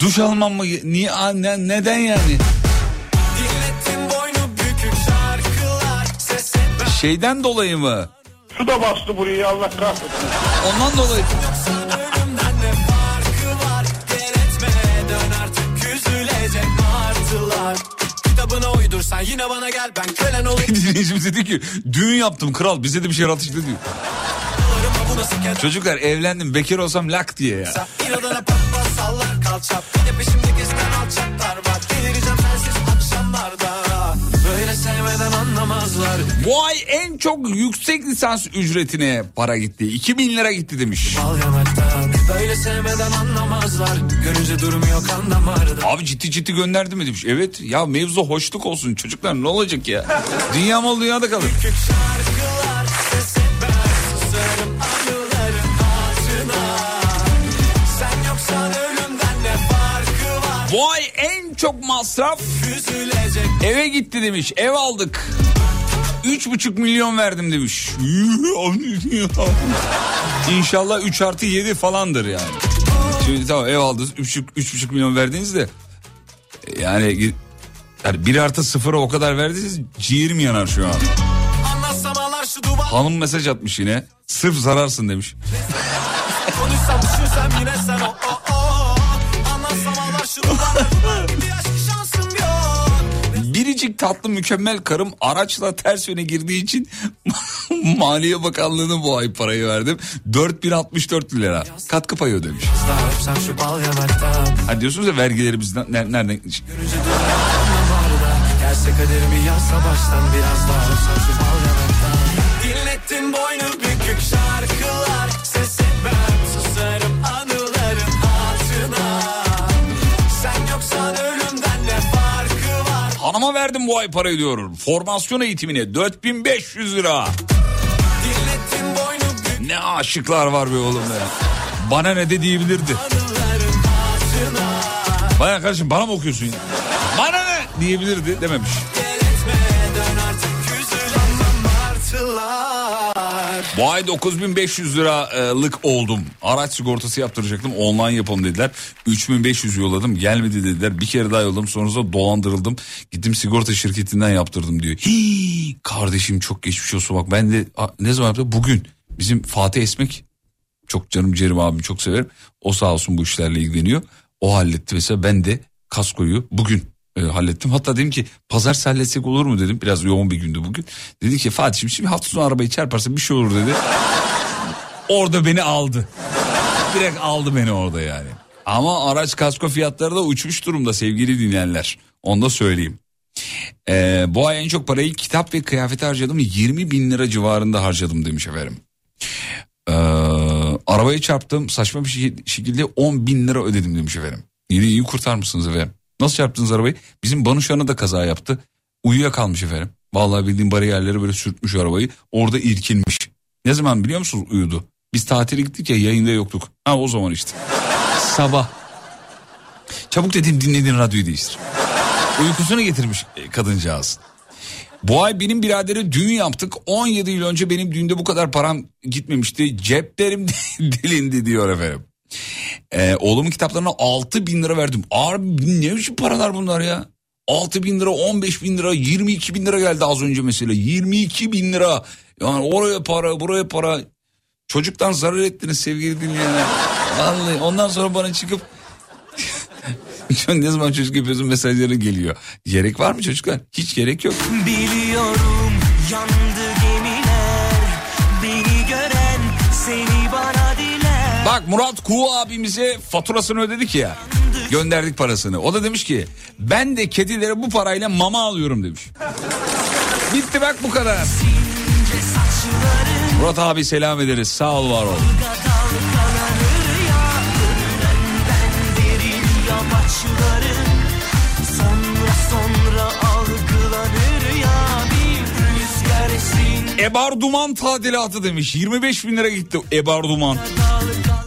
duş almam mı? Niye? Ne- neden yani? Şeyden dolayı mı? Su da bastı burayı Allah kahretsin. Ondan dolayı. Kitabına uydursan yine bana gel ben kölen olayım Dinleyicimiz dedi ki düğün yaptım kral bize de bir şey atıştı diyor. Çocuklar evlendim bekar olsam lak diye ya. İnadına patlar sallar kalçap Bir de peşimde gezen alçaklar var Delireceğim sensiz akşamlarda Böyle sevmeden anlamazlar Bu ay en çok yüksek lisans ücretine para gitti. 2000 lira gitti demiş. Böyle sevmeden anlamazlar Görünce durum yok anlamarda Abi ciddi ciddi gönderdi mi demiş. Evet ya mevzu hoşluk olsun çocuklar ne olacak ya. Dünya mal dünyada kalır. Küçük şarkılar Bu ay en çok masraf Üzülecek eve gitti demiş. Ev aldık. Üç buçuk milyon verdim demiş. İnşallah 3 artı 7 falandır yani. Şimdi tamam ev aldınız 3,5 üç buçuk milyon verdiniz de yani yani 1 artı 0'a o kadar verdiniz ciğerim yanar şu an. Hanım mesaj atmış yine. Sırf zararsın demiş. Konuşsam düşünsem yine sen o Biricik tatlı mükemmel karım araçla ters yöne girdiği için Maliye Bakanlığı'na bu ay parayı verdim. 4064 lira. Katkı payı ödemiş. Sen şu bal yanaktan Ha diyorsunuz ya vergilerimizden ner- nereden? Biraz daha boynu bükük şarkılar verdim bu ay parayı diyor. Formasyon eğitimine 4500 lira. Ne aşıklar var be oğlum be. Bana ne de diyebilirdi. Baya kardeşim bana mı okuyorsun ya? Bana ne diyebilirdi dememiş. Bu ay 9500 liralık oldum. Araç sigortası yaptıracaktım. Online yapalım dediler. 3500 yolladım. Gelmedi dediler. Bir kere daha yolladım. Sonrasında dolandırıldım. Gittim sigorta şirketinden yaptırdım diyor. Hii, kardeşim çok geçmiş olsun. Bak ben de ne zaman yaptım? Bugün bizim Fatih Esmek çok canım ciğerim abim çok severim. O sağ olsun bu işlerle ilgileniyor. O halletti mesela ben de kaskoyu bugün e, hallettim. Hatta dedim ki pazar halletsek olur mu dedim. Biraz yoğun bir gündü bugün. Dedi ki Fatih'im şimdi hafta sonu arabayı çarparsa bir şey olur dedi. orada beni aldı. Direkt aldı beni orada yani. Ama araç kasko fiyatları da uçmuş durumda sevgili dinleyenler. Onu da söyleyeyim. Ee, bu ay en çok parayı kitap ve kıyafete harcadım. 20 bin lira civarında harcadım demiş efendim. Ee, arabayı çarptım saçma bir şekilde 10 bin lira ödedim demiş efendim. Yine iyi kurtarmışsınız efendim. Nasıl çarptınız arabayı? Bizim Banuşan'a da kaza yaptı. Uyuyakalmış efendim. Vallahi bildiğim bariyerleri böyle sürtmüş arabayı. Orada irkilmiş. Ne zaman biliyor musunuz uyudu? Biz tatile gittik ya yayında yoktuk. Ha o zaman işte. Sabah. Çabuk dedim dinlediğin radyoyu değiştir. Uykusunu getirmiş e, kadıncağız. Bu ay benim biradere düğün yaptık. 17 yıl önce benim düğünde bu kadar param gitmemişti. Ceplerim delindi diyor efendim. Ee, oğlumun kitaplarına 6 bin lira verdim. Abi ne biçim paralar bunlar ya? 6 bin lira, 15 bin lira, 22 bin lira geldi az önce mesela. 22 bin lira. Yani oraya para, buraya para. Çocuktan zarar ettiniz sevgili dinleyenler. Vallahi ondan sonra bana çıkıp ne zaman çocuk yapıyorsun mesajları geliyor. Gerek var mı çocuklar? Hiç gerek yok. Biliyorum Bak Murat Kuğu abimize faturasını ödedik ya. Gönderdik parasını. O da demiş ki ben de kedilere bu parayla mama alıyorum demiş. Bitti bak bu kadar. Murat abi selam ederiz. Sağ ol var ol. Ebar Duman tadilatı demiş. 25 bin lira gitti Ebar Duman.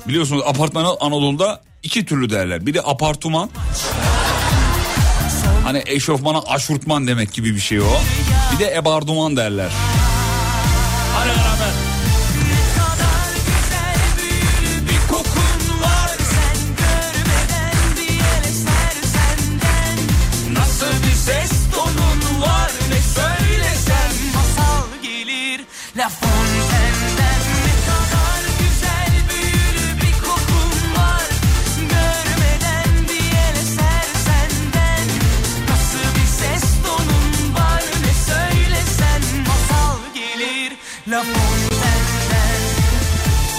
Biliyorsunuz apartmanı Anadolu'da iki türlü derler. Bir de apartman. Hani eşofmana aşurtman demek gibi bir şey o. Bir de ebarduman derler.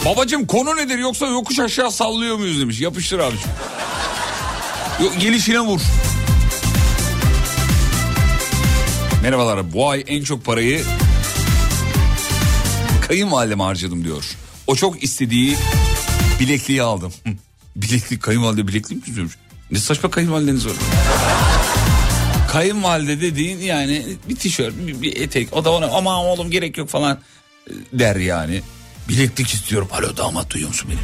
Babacım konu nedir yoksa yokuş aşağı sallıyor muyuz demiş. Yapıştır abiciğim. Yok, gelişine vur. Merhabalar bu ay en çok parayı kayınvalideme harcadım diyor. O çok istediği bilekliği aldım. Bileklik kayınvalide bileklik mi çiziyormuş? Ne saçma kayınvalideniz var. Kayınvalide dediğin yani bir tişört bir, bir etek o da ona aman oğlum gerek yok falan der yani. Bileklik istiyorum. Alo damat duyuyor musun beni?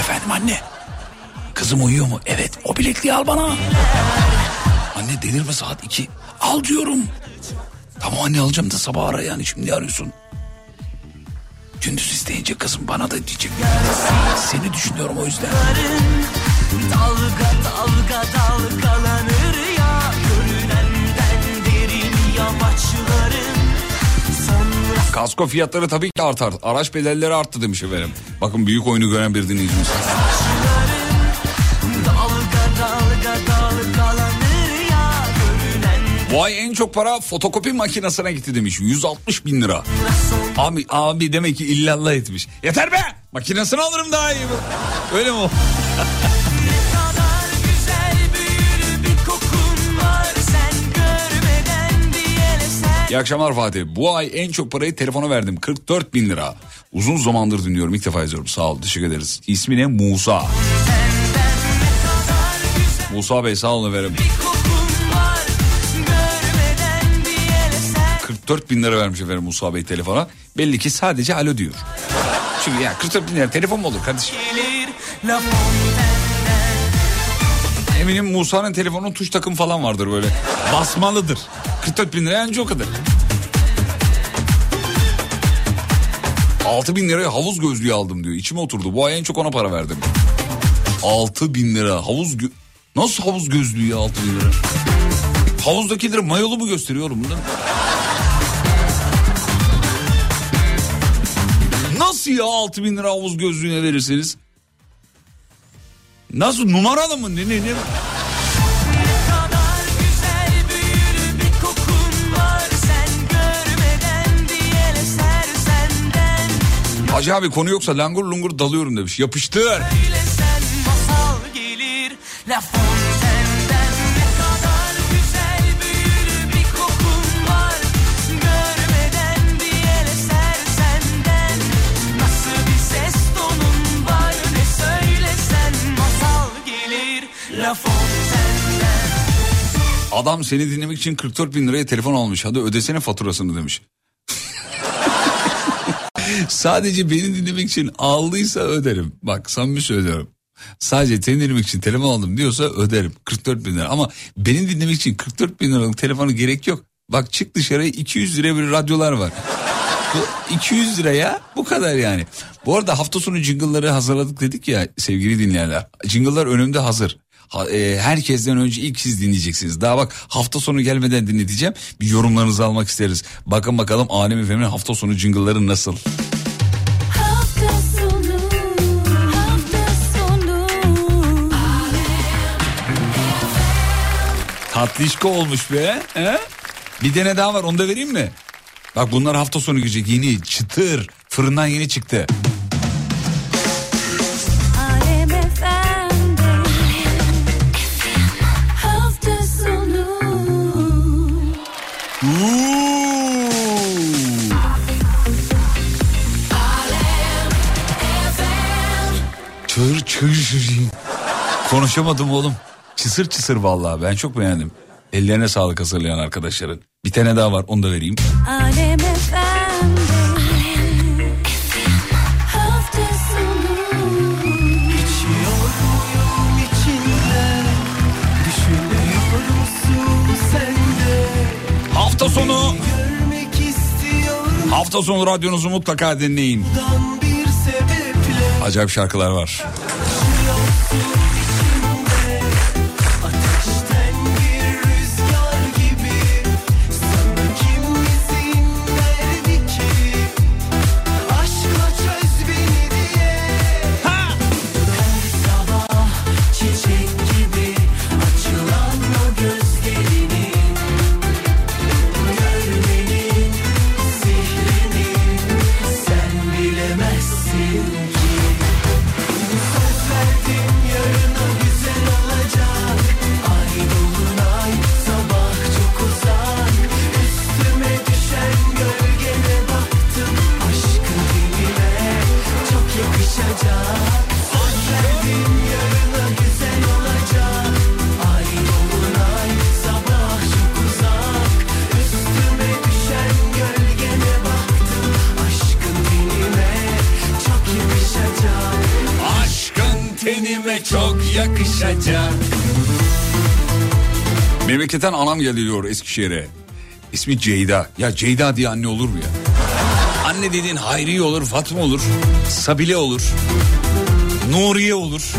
Efendim anne. Kızım uyuyor mu? Evet o bilekliği al bana. Anne delirme saat iki. Al diyorum. Tamam anne alacağım da sabah ara yani şimdi arıyorsun. Gündüz isteyince kızım bana da diyecek. Seni düşünüyorum o yüzden. Dalga dalga dalgalanır ya Görünenden derin yamaçların Sonra Kasko fiyatları tabii ki artar. Araç bedelleri arttı demiş efendim. Bakın büyük oyunu gören bir dinleyicimiz. Bu ay en çok para fotokopi makinesine gitti demiş. 160 bin lira. Abi, abi demek ki illallah etmiş. Yeter be! Makinesini alırım daha iyi. Öyle mi İyi akşamlar Fatih. Bu ay en çok parayı telefona verdim. 44 bin lira. Uzun zamandır dinliyorum. İlk defa izliyorum. Sağ ol. Teşekkür ederiz. İsmi ne? Musa. Musa Bey sağ olun efendim. kokun var Görmeden bir el eser 44 bin lira vermiş efendim Musa Bey telefona. Belli ki sadece alo diyor. Çünkü ya 44 bin lira telefon mu olur kardeşim? gelir Eminim Musa'nın telefonun tuş takım falan vardır böyle. Basmalıdır. 44 bin lira yani o kadar. 6 bin liraya havuz gözlüğü aldım diyor. İçime oturdu. Bu ay en çok ona para verdim. 6 bin lira havuz gö- Nasıl havuz gözlüğü ya 6 bin lira? Havuzdakileri mayolu mu gösteriyorum bunda? Nasıl ya 6 bin lira havuz gözlüğüne verirseniz? Nasıl numaralı mı ne ne ne? Hacı abi konu yoksa langur lungur dalıyorum demiş. Yapıştır. Söylesen masal gelir La Fontaine'den gelir La Fontaine'den Adam seni dinlemek için 44 bin liraya telefon almış. Hadi ödesene faturasını demiş. Sadece beni dinlemek için aldıysa öderim. Bak samimi söylüyorum. Sadece seni dinlemek için telefon aldım diyorsa öderim. 44 bin lira. Ama beni dinlemek için 44 bin liralık telefonu gerek yok. Bak çık dışarı 200 liraya bir radyolar var. Bu 200 liraya bu kadar yani. Bu arada hafta sonu jingle'ları hazırladık dedik ya sevgili dinleyenler. Jingle'lar önümde hazır. Ha- e, herkesten önce ilk siz dinleyeceksiniz. Daha bak hafta sonu gelmeden dinleteceğim. Bir yorumlarınızı almak isteriz. Bakın bakalım Alem Efem'in hafta sonu jingle'ları nasıl? Tatlışko olmuş be. He? Bir tane daha var onu da vereyim mi? Bak bunlar hafta sonu gelecek yeni çıtır fırından yeni çıktı. Konuşamadım oğlum. Çısır çısır vallahi ben çok beğendim. Ellerine sağlık hazırlayan arkadaşların. Bir tane daha var onu da vereyim. Alem Hafta sonu hafta sonu radyonuzu mutlaka dinleyin. Acayip şarkılar var. Thank you. Çok yakışacak. Memleketten anam geliyor Eskişehir'e. İsmi Ceyda. Ya Ceyda diye anne olur mu ya? Anne dediğin Hayriye olur, Fatma olur, Sabile olur, Nuriye olur.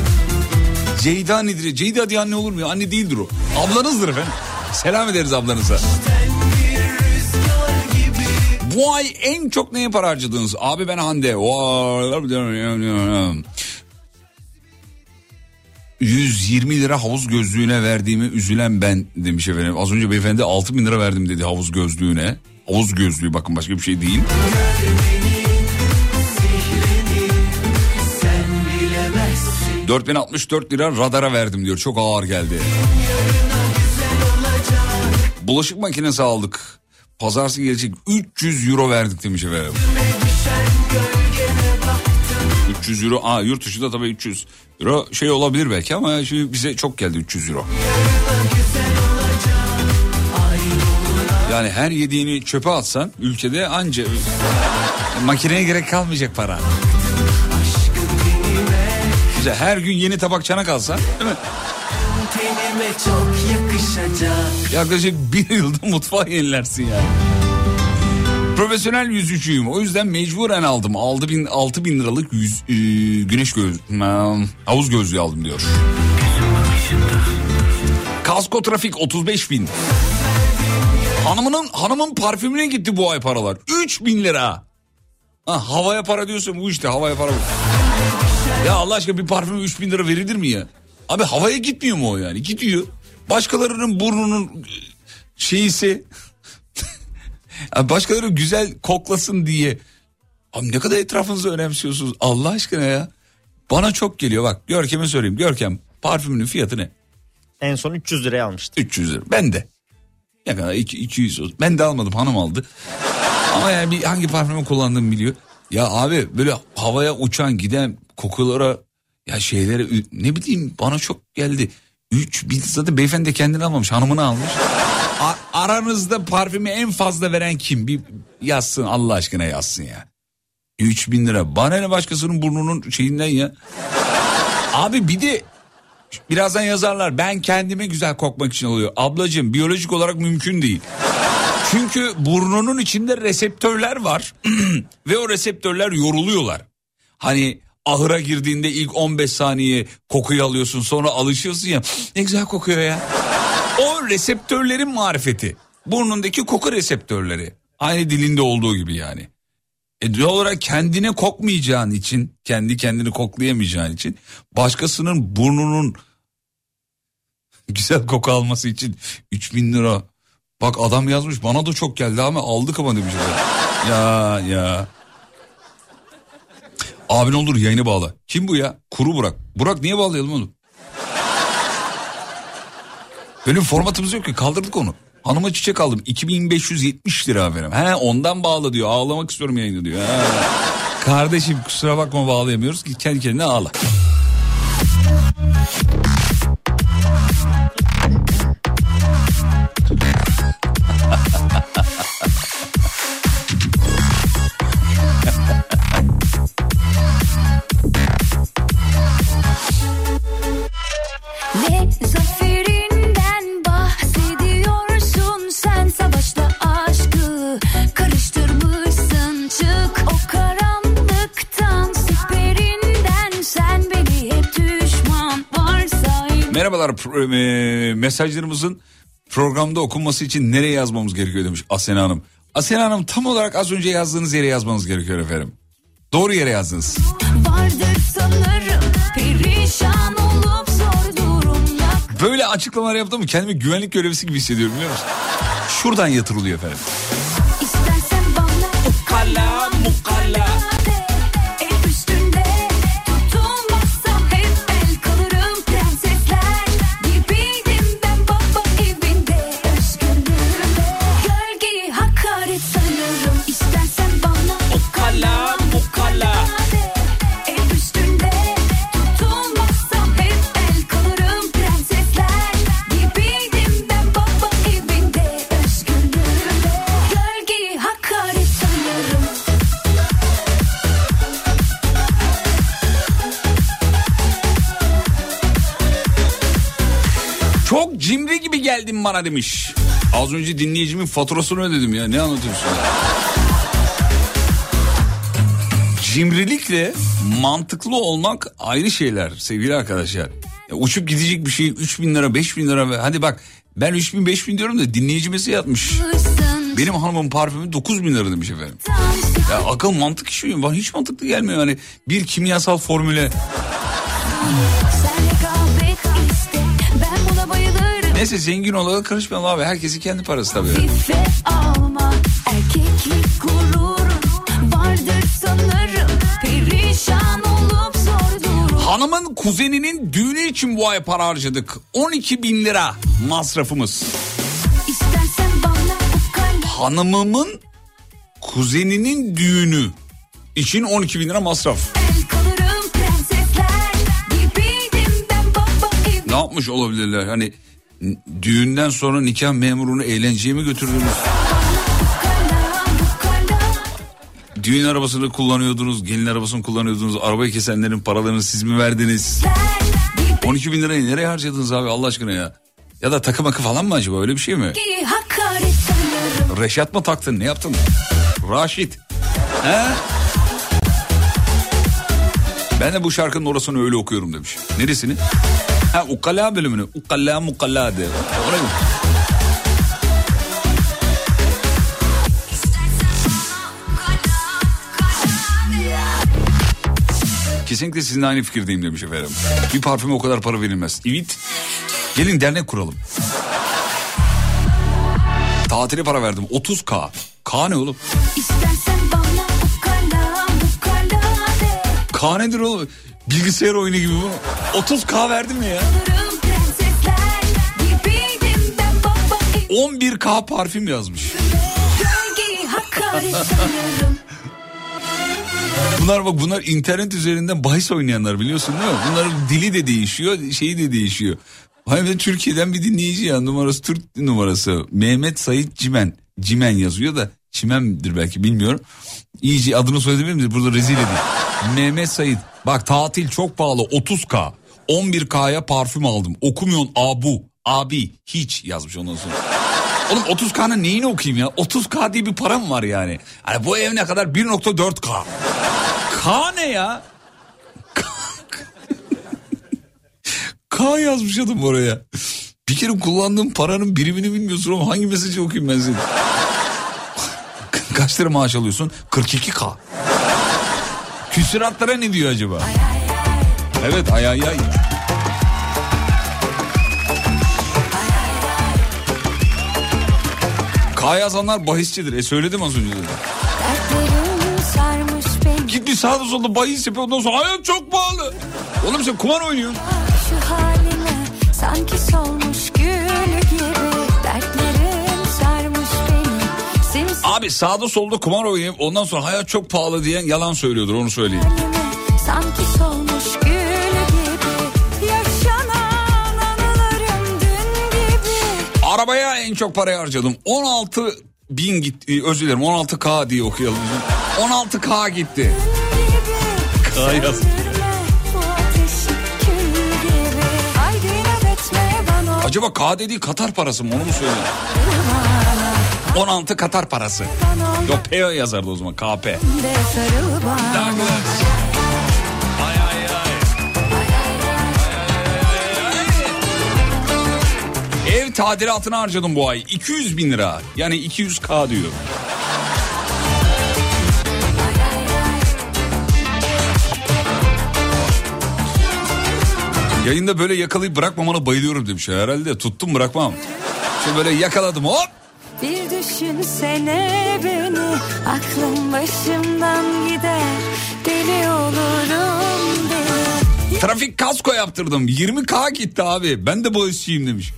Ceyda nedir? Ceyda diye anne olur mu ya? Anne değildir o. Ablanızdır efendim. Selam ederiz ablanıza. Bu ay en çok neye para harcadınız? Abi ben Hande. Vay. 120 lira havuz gözlüğüne verdiğimi üzülen ben demiş efendim. Az önce beyefendi 6 bin lira verdim dedi havuz gözlüğüne. Havuz gözlüğü bakın başka bir şey değil. 4064 lira radara verdim diyor. Çok ağır geldi. Bulaşık makinesi aldık. Pazartesi gelecek 300 euro verdik demiş efendim. 300 euro. Aa yurt dışında tabii 300 euro şey olabilir belki ama şimdi bize çok geldi 300 euro. Yani her yediğini çöpe atsan ülkede anca makineye gerek kalmayacak para. Güzel her gün yeni tabak çanak alsan değil mi? Yaklaşık bir yılda mutfağı yenilersin yani. Profesyonel yüzücüyüm. O yüzden mecburen aldım. 6 bin, 6 bin liralık yüz, e, güneş göz, hmm, havuz gözlüğü aldım diyor. Kasko trafik 35 bin. Hanımının hanımın parfümüne gitti bu ay paralar. 3 bin lira. Ha, havaya para diyorsun bu işte havaya para. Ya Allah aşkına bir parfüme 3 bin lira verilir mi ya? Abi havaya gitmiyor mu o yani? Gidiyor. Başkalarının burnunun e, şeyisi Yani başkaları güzel koklasın diye. Abi ne kadar etrafınızı önemsiyorsunuz Allah aşkına ya. Bana çok geliyor bak Görkem'e söyleyeyim. Görkem parfümünün fiyatı ne? En son 300 liraya almıştım. 300 lira. Ben de. Ne kadar? İki- 200 olsun. Ben de almadım hanım aldı. Ama yani bir hangi parfümü kullandığımı biliyor. Ya abi böyle havaya uçan giden kokulara ya şeylere ne bileyim bana çok geldi. 3 bin zaten beyefendi de kendini almamış hanımını almış. Aranızda parfümü en fazla veren kim? Bir yazsın Allah aşkına yazsın ya. 3 bin lira. Bana ne başkasının burnunun şeyinden ya. Abi bir de birazdan yazarlar ben kendime güzel kokmak için oluyor. Ablacığım biyolojik olarak mümkün değil. Çünkü burnunun içinde reseptörler var ve o reseptörler yoruluyorlar. Hani ahıra girdiğinde ilk 15 saniye kokuyu alıyorsun sonra alışıyorsun ya ne güzel kokuyor ya. O reseptörlerin marifeti. Burnundaki koku reseptörleri. Aynı dilinde olduğu gibi yani. E doğal olarak kendine kokmayacağın için, kendi kendini koklayamayacağın için başkasının burnunun güzel koku alması için 3000 lira. Bak adam yazmış bana da çok geldi ama aldık ama demiş. Ya ya. Abin olur yayını bağla. Kim bu ya? Kuru Burak. Burak niye bağlayalım oğlum? Benim formatımız yok ki kaldırdık onu. Hanıma çiçek aldım 2570 lira benim. He ondan bağla diyor ağlamak istiyorum yayını diyor. Kardeşim kusura bakma bağlayamıyoruz ki kendi kendine ağla. Merhabalar e, mesajlarımızın programda okunması için nereye yazmamız gerekiyor demiş Asena Hanım. Asena Hanım tam olarak az önce yazdığınız yere yazmanız gerekiyor efendim. Doğru yere yazdınız. Vardır sanırım perişan olup zor durumda Böyle açıklamalar yaptım mı kendimi güvenlik görevlisi gibi hissediyorum biliyor musun? Şuradan yatırılıyor efendim. İstersen bana ukala mukala cimri gibi geldin bana demiş. Az önce dinleyicimin faturasını ödedim ya ne anlatıyorsun? Cimrilikle mantıklı olmak ayrı şeyler sevgili arkadaşlar. Ya uçup gidecek bir şey 3 bin lira 5 bin lira hadi bak ben 3 bin 5 bin diyorum da dinleyicimiz yatmış. Benim hanımın parfümü 9 bin lira demiş efendim. Ya akıl mantık işi mi? Hiç mantıklı gelmiyor yani bir kimyasal formüle. Neyse zengin olarak karışmayalım abi herkesin kendi parası tabii. Alma sanırım Hanımın kuzeninin düğünü için bu ay para harcadık. 12 bin lira masrafımız. Hanımımın kuzeninin düğünü için 12 bin lira masraf. Ne yapmış olabilirler? Hani düğünden sonra nikah memurunu eğlenceye mi götürdünüz? Düğün arabasını kullanıyordunuz, gelin arabasını kullanıyordunuz. Arabayı kesenlerin paralarını siz mi verdiniz? 12 bin lirayı nereye harcadınız abi Allah aşkına ya? Ya da takım akı falan mı acaba öyle bir şey mi? Reşat mı taktın ne yaptın? Raşit. He? Ben de bu şarkının orasını öyle okuyorum demiş. Neresini? Ha ukala bölümünü. Ukala mukalla de. Orayı? Kesinlikle sizinle aynı fikirdeyim demiş efendim. Bir parfüme o kadar para verilmez. Evet. Gelin dernek kuralım. Tatile para verdim 30k. K ne oğlum? İstersen K nedir oğlum? Bilgisayar oyunu gibi bu. 30k verdim mi ya? kalırım prensesler gibiydim ben baba evinde 11k parfüm yazmış. Bunlar bak bunlar internet üzerinden bahis oynayanlar biliyorsun değil mi? Bunların dili de değişiyor, şeyi de değişiyor. Hani ben Türkiye'den bir dinleyici ya numarası Türk numarası. Mehmet Sait Cimen. Cimen yazıyor da Çimen'dir belki bilmiyorum. İyice adını söyledim mi? Burada rezil edeyim. Mehmet Sait. Bak tatil çok pahalı 30k. 11k'ya parfüm aldım. Okumuyorsun abu. Abi hiç yazmış ondan sonra. Oğlum 30k'nın neyini okuyayım ya? 30k diye bir param var yani. Hani bu ev ne kadar? 1.4k. K ne ya? K yazmış adam oraya. Bir kere kullandığım paranın birimini bilmiyorsun ama hangi mesajı okuyayım ben seni? Kaç lira maaş alıyorsun? 42K. Küsuratlara ne diyor acaba? Evet ay ay ay. K yazanlar bahisçidir. E söyledim az önce de. Dertlerim sarmış beni Git bir sağda solda bahis yapıyor ondan sonra hayat çok pahalı. Oğlum sen kumar oynuyorsun. Şu halime sanki solmuş Abi sağda solda kumar oynayıp ondan sonra hayat çok pahalı diyen yalan söylüyordur onu söyleyeyim. sanki solmuş Arabaya en çok parayı harcadım. 16 bin gitti. Özür dilerim 16K diye okuyalım. 16K gitti. K yaz. Acaba K dediği Katar parası mı onu mu söylüyor? 16 Katar parası. Yok P yazardı o zaman KP. ay. Ev tadilatına harcadım bu ay. 200 bin lira. Yani 200k diyor. Yayında böyle yakalayıp bırakmamana bayılıyorum demiş. Herhalde tuttum bırakmam. Şimdi böyle yakaladım hop. Bir düşünsene beni Aklım başımdan gider Deli olurum deli Trafik kasko yaptırdım. 20k gitti abi. Ben de bağışçıyım demiş.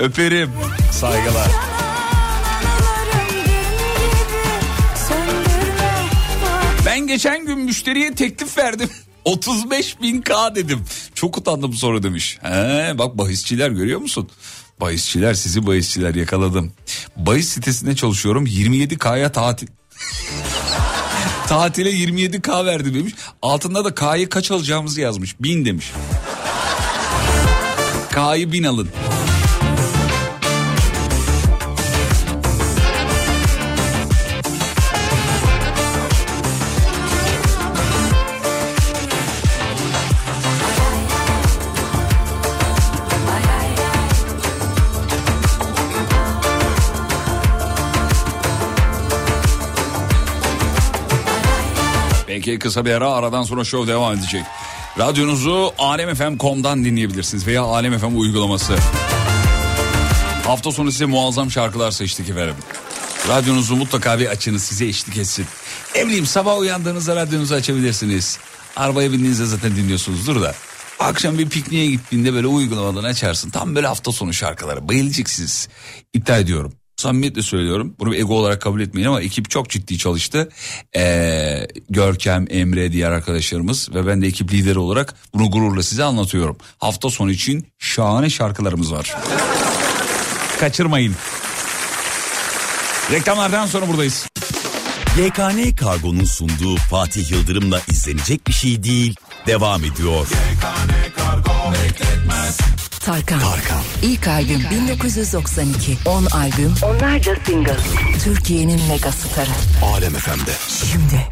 Öperim. Saygılar. Ben geçen gün müşteriye teklif verdim. 35 bin K dedim. Çok utandım sonra demiş. He, bak bahisçiler görüyor musun? Bahisçiler sizi bahisçiler yakaladım. Bahis sitesinde çalışıyorum 27K'ya tatil. Tatile 27K verdi demiş. Altında da K'yı kaç alacağımızı yazmış. 1000 demiş. K'yı 1000 alın. Kısa bir ara aradan sonra show devam edecek. Radyonuzu alemfm.com'dan dinleyebilirsiniz veya Alem FM uygulaması. Hafta sonu size muazzam şarkılar seçtik efendim. Radyonuzu mutlaka bir açınız size eşlik etsin. Evliyim sabah uyandığınızda radyonuzu açabilirsiniz. Arabaya bindiğinizde zaten dinliyorsunuzdur da. Akşam bir pikniğe gittiğinde böyle uygulamadan açarsın. Tam böyle hafta sonu şarkıları bayılacaksınız. İddia ediyorum. Samimiyetle söylüyorum. Bunu bir ego olarak kabul etmeyin ama ekip çok ciddi çalıştı. Ee, Görkem, Emre, diğer arkadaşlarımız ve ben de ekip lideri olarak bunu gururla size anlatıyorum. Hafta sonu için şahane şarkılarımız var. Kaçırmayın. Reklamlardan sonra buradayız. YKN Kargo'nun sunduğu Fatih Yıldırım'la izlenecek bir şey değil. Devam ediyor. Tarkan. İlk albüm 1992. 10 albüm. Onlarca single. Türkiye'nin mega starı. Alem FM'de. Şimdi.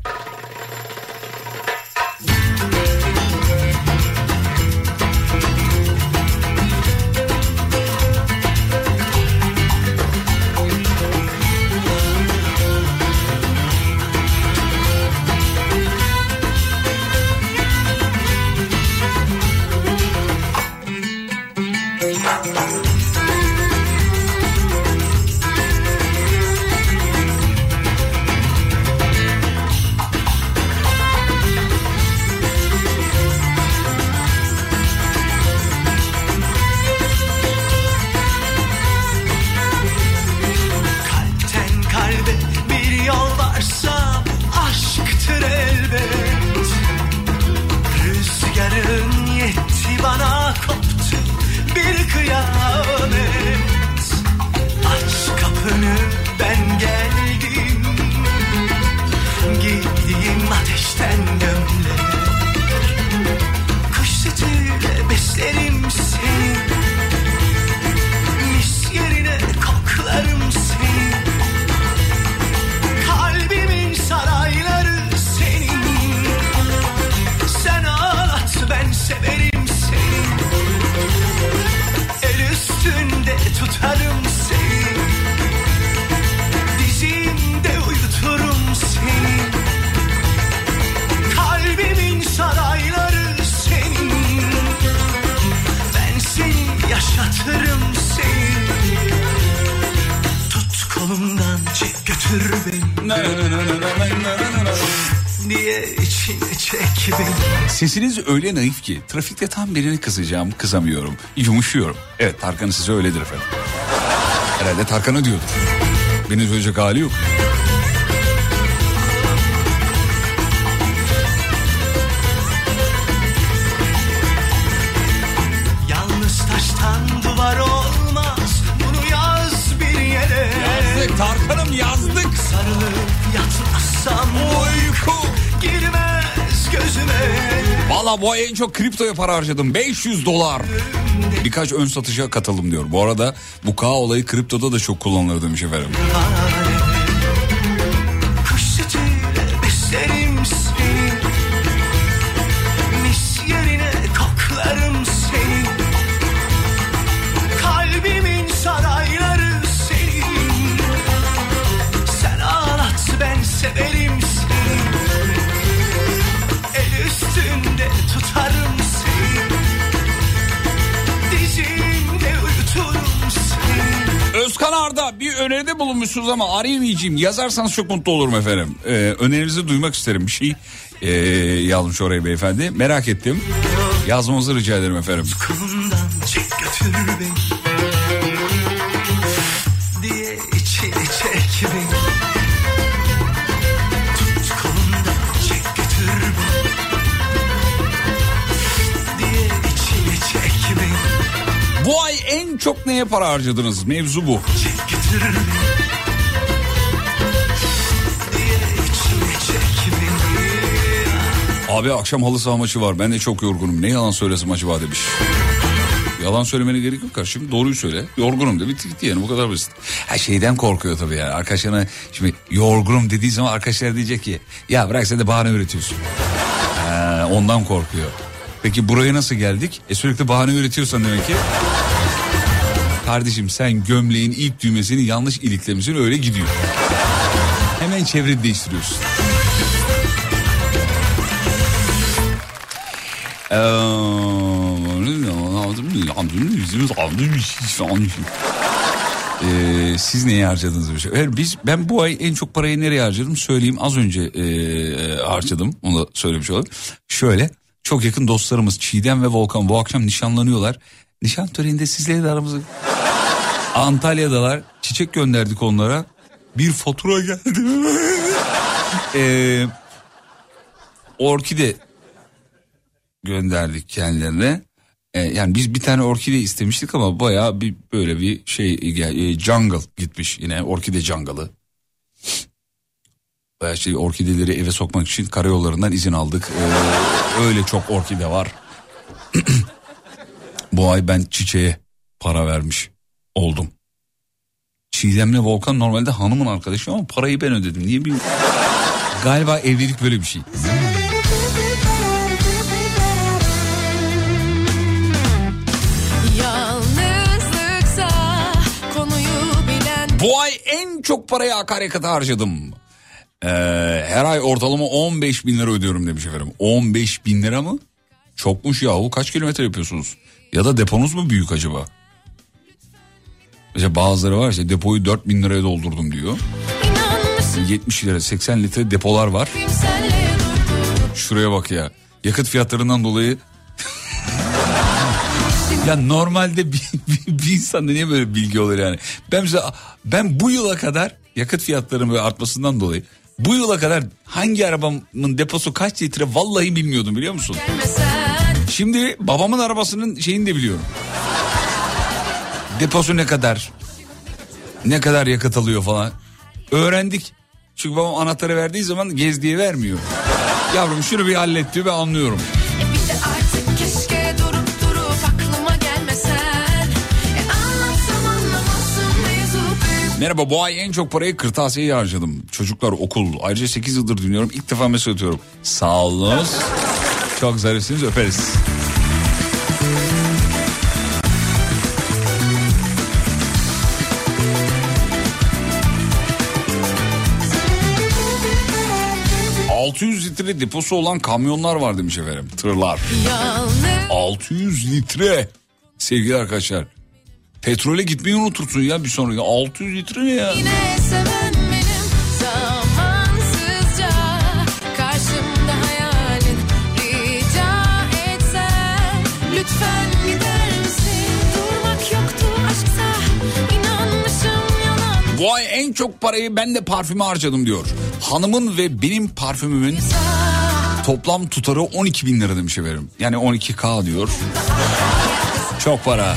Sesiniz öyle naif ki trafikte tam birini kızacağım kızamıyorum. Yumuşuyorum. Evet Tarkan'ın sesi öyledir efendim. Herhalde Tarkan'ı diyordur. Beni söyleyecek hali yok. Valla bu ay en çok kriptoya para harcadım. 500 dolar. Birkaç ön satışa katıldım diyor. Bu arada bu K olayı kriptoda da çok kullanılır demiş efendim. Öneride bulunmuşsunuz ama arayamayacağım. Yazarsanız çok mutlu olurum efendim. Ee, önerinizi duymak isterim bir şey. Ee, yazmış oraya beyefendi. Merak ettim. Yazmanızı rica ederim efendim. Çek götür beni diye içine çek beni Bu ay en çok neye para harcadınız? Mevzu bu. Abi akşam halı saha maçı var. Ben de çok yorgunum. Ne yalan söylesin maçı var demiş. Yalan söylemene gerek yok kardeşim. Doğruyu söyle. Yorgunum de bitti gitti yani bu kadar basit. Ha şeyden korkuyor tabii yani. Arkadaşlarına şimdi yorgunum dediği zaman arkadaşlar diyecek ki ya bırak sen de bahane üretiyorsun. Ha, ondan korkuyor. Peki buraya nasıl geldik? E sürekli bahane üretiyorsan demek ki. Kardeşim sen gömleğin ilk düğmesini yanlış iliklemişsin öyle gidiyor. Hemen çevre değiştiriyorsun. Ee, siz neye harcadınız bir şey? Biz ben bu ay en çok parayı nereye harcadım söyleyeyim. Az önce e, harcadım. Onu da söylemiş olayım. Şöyle çok yakın dostlarımız Çiğdem ve Volkan bu akşam nişanlanıyorlar. Nişan töreninde sizleri de aramızda. Antalya'dalar. Çiçek gönderdik onlara. Bir fatura geldi. Ee, orkide gönderdik kendilerine. Ee, yani biz bir tane orkide istemiştik ama bayağı bir böyle bir şey gel- e, jungle gitmiş yine orkide jungle'ı. Bayağı şey orkideleri eve sokmak için karayollarından izin aldık. Ee, öyle çok orkide var. Bu ay ben çiçeğe para vermiş oldum. Çiğdem'le Volkan normalde hanımın arkadaşı ama parayı ben ödedim. Niye bilmiyorum. Galiba evlilik böyle bir şey. Bu ay en çok parayı akaryakıta harcadım. Ee, her ay ortalama 15 bin lira ödüyorum demiş efendim. 15 bin lira mı? Çokmuş yahu kaç kilometre yapıyorsunuz? Ya da deponuz mu büyük acaba? Mesela bazıları var işte depoyu 4 bin liraya doldurdum diyor. inanmışım 70 lira 80 litre depolar var. Şuraya bak ya. Yakıt fiyatlarından dolayı ya normalde bir, bir, bir insanda niye böyle bilgi olur yani? Ben mesela ben bu yıla kadar yakıt fiyatlarının böyle artmasından dolayı bu yıla kadar hangi arabamın deposu kaç litre vallahi bilmiyordum biliyor musun? gelmesen Şimdi babamın arabasının şeyini de biliyorum. Deposu ne kadar? Ne kadar yakıt alıyor falan. Öğrendik. Çünkü babam anahtarı verdiği zaman gez diye vermiyor. Yavrum şunu bir hallet diyor ben anlıyorum. E E Merhaba bu ay en çok parayı kırtasiyeye harcadım. Çocuklar okul. Ayrıca 8 yıldır dinliyorum. İlk defa mesaj atıyorum. Sağ olunuz. Çok zarifsiniz öperiz. ...600 litre deposu olan kamyonlar var demiş efendim. Tırlar. Yalnız 600 litre. Sevgili arkadaşlar. Petrole gitmeyi unutursun ya bir sonraki. 600 litre ne ya? yine Bu ay en çok parayı ben de parfüme harcadım diyor. Hanımın ve benim parfümümün toplam tutarı 12 bin lira demiş efendim. Yani 12k diyor. Çok para.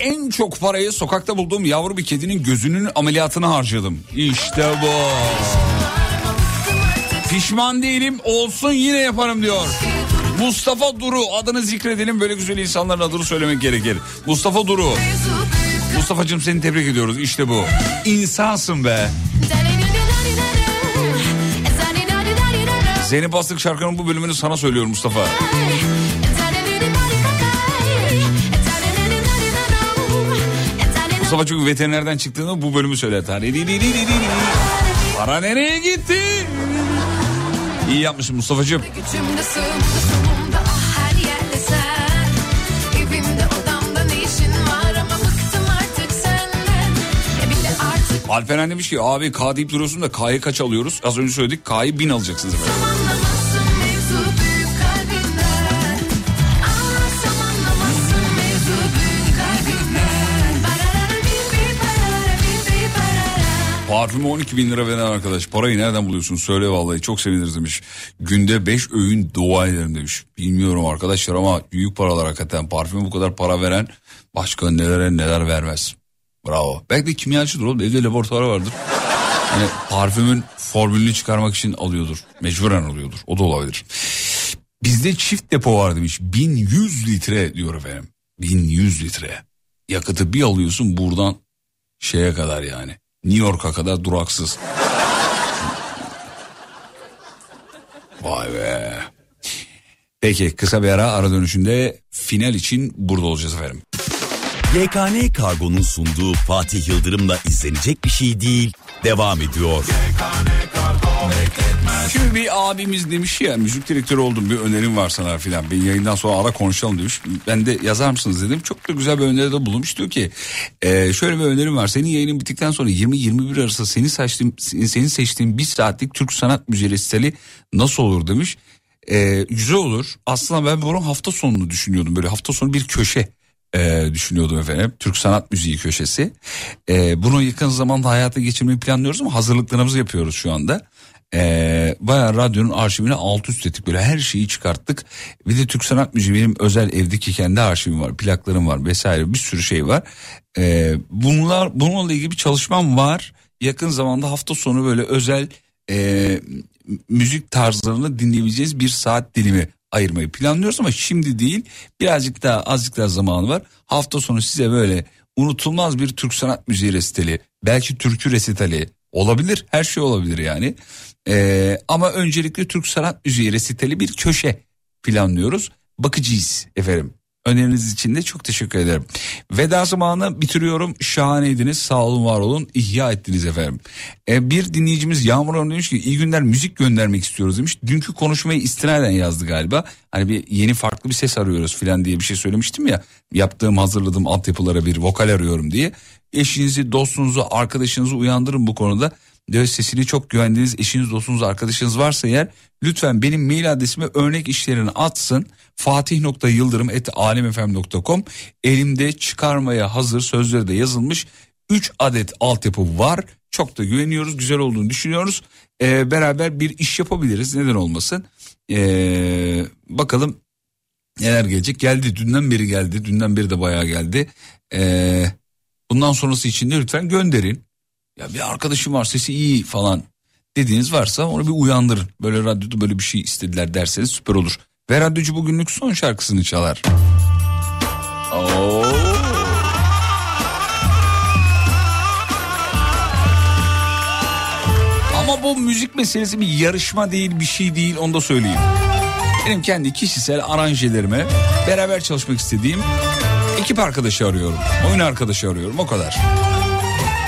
En çok parayı sokakta bulduğum yavru bir kedinin gözünün ameliyatına harcadım. İşte bu. Pişman değilim olsun yine yaparım diyor. Mustafa Duru adını zikredelim böyle güzel insanların adını söylemek gerekir. Mustafa Duru. Mustafa'cığım seni tebrik ediyoruz işte bu. İnsansın be. Zeynep Bastık şarkının bu bölümünü sana söylüyorum Mustafa. Mustafa çünkü veterinerden çıktığında bu bölümü söyler. Para nereye gitti? İyi yapmışsın Mustafa'cığım. Ah E Alperen demiş ki abi K deyip duruyorsun da K'yı kaç alıyoruz? Az önce söyledik K'yı bin alacaksınız efendim. Parfümü 12 bin lira veren arkadaş. Parayı nereden buluyorsun? Söyle vallahi çok seviniriz demiş. Günde 5 öğün dua ederim demiş. Bilmiyorum arkadaşlar ama büyük paralar hakikaten. Parfüme bu kadar para veren başka nelere neler vermez. Bravo. Belki de kimyacıdır oğlum. Evde laboratuvarı vardır. Hani parfümün formülünü çıkarmak için alıyordur. Mecburen alıyordur. O da olabilir. Bizde çift depo var demiş. 1100 litre diyor efendim. 1100 litre. Yakıtı bir alıyorsun buradan şeye kadar yani. New York'a kadar duraksız. Vay be. Peki kısa bir ara ara dönüşünde final için burada olacağız efendim. YKN Kargo'nun sunduğu Fatih Yıldırım'la izlenecek bir şey değil. Devam ediyor. Şimdi bir abimiz demiş ya müzik direktörü oldum bir önerim var sana filan. Bir yayından sonra ara konuşalım demiş. Ben de yazar mısınız dedim. Çok da güzel bir öneride bulunmuş. Diyor ki e, şöyle bir önerim var. Senin yayının bittikten sonra 20-21 arası seni seçtiğim, senin seçtiğin bir saatlik Türk sanat müziği resitali nasıl olur demiş. E, güzel olur. Aslında ben bunu hafta sonunu düşünüyordum. Böyle hafta sonu bir köşe e, düşünüyordum efendim. Türk sanat müziği köşesi. E, bunu yakın zamanda hayata geçirmeyi planlıyoruz ama hazırlıklarımızı yapıyoruz şu anda. E, bayağı radyonun arşivine alt üst ettik böyle her şeyi çıkarttık. Bir de Türk sanat müziği benim özel evdeki kendi arşivim var, plaklarım var vesaire bir sürü şey var. E, bunlar bununla ilgili bir çalışmam var. Yakın zamanda hafta sonu böyle özel e, müzik tarzlarını dinleyebileceğiz bir saat dilimi ayırmayı planlıyoruz ama şimdi değil birazcık daha azıcık daha zamanı var. Hafta sonu size böyle unutulmaz bir Türk sanat müziği resitali belki türkü resitali olabilir her şey olabilir yani. Ee, ama öncelikle Türk sanat müziği resitali bir köşe planlıyoruz bakacağız efendim. Öneriniz için de çok teşekkür ederim. Veda zamanı bitiriyorum. Şahaneydiniz. Sağ olun var olun. İhya ettiniz efendim. Ee, bir dinleyicimiz Yağmur Hanım demiş ki iyi günler müzik göndermek istiyoruz demiş. Dünkü konuşmayı istinaden yazdı galiba. Hani bir yeni farklı bir ses arıyoruz filan diye bir şey söylemiştim ya. Yaptığım hazırladığım altyapılara bir vokal arıyorum diye. Eşinizi, dostunuzu, arkadaşınızı uyandırın bu konuda. Diyor sesini çok güvendiğiniz eşiniz, dostunuz, arkadaşınız varsa eğer lütfen benim mail adresime örnek işlerini atsın. fatih.yıldırım.alemfm.com Elimde çıkarmaya hazır sözleri de yazılmış 3 adet altyapı var. Çok da güveniyoruz, güzel olduğunu düşünüyoruz. Ee, beraber bir iş yapabiliriz, neden olmasın. Ee, bakalım neler gelecek. Geldi, dünden beri geldi, dünden beri de bayağı geldi. Ee, bundan sonrası için de lütfen gönderin. Ya bir arkadaşım var sesi iyi falan dediğiniz varsa onu bir uyandırın. Böyle radyoda böyle bir şey istediler derseniz süper olur. Ve radyocu bugünlük son şarkısını çalar. Oo. Ama bu müzik meselesi bir yarışma değil bir şey değil onu da söyleyeyim. Benim kendi kişisel aranjelerime beraber çalışmak istediğim ekip arkadaşı arıyorum. Oyun arkadaşı arıyorum o kadar.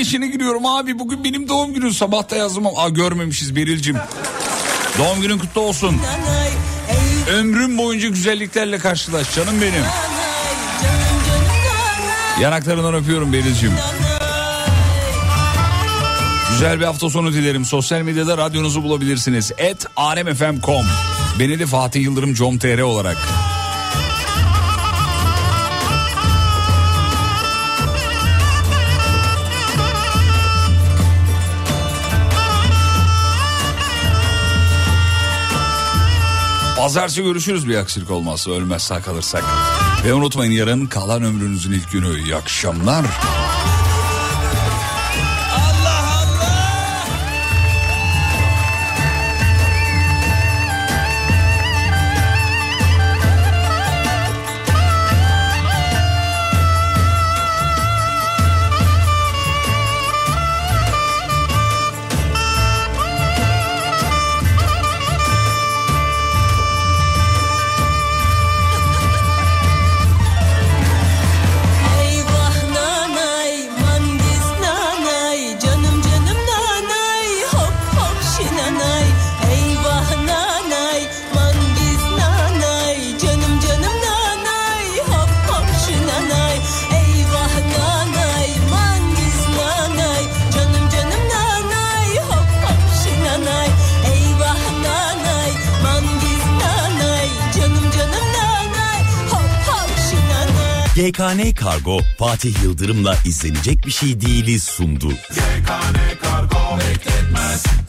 yaşına giriyorum abi bugün benim doğum günüm sabah da yazdım Aa, görmemişiz Beril'cim. Doğum günün kutlu olsun. Ömrüm boyunca güzelliklerle karşılaş canım benim. Yanaklarından öpüyorum Beril'cim. Güzel bir hafta sonu dilerim. Sosyal medyada radyonuzu bulabilirsiniz. Et alemfm.com Beni de Fatih Yıldırım com.tr olarak. Pazartesi görüşürüz bir aksilik olmazsa ölmez sağ kalırsak. Ve unutmayın yarın kalan ömrünüzün ilk günü. İyi akşamlar. Kargo Fatih Yıldırım'la izlenecek bir şey değiliz sundu. GKN Kargo bekletmez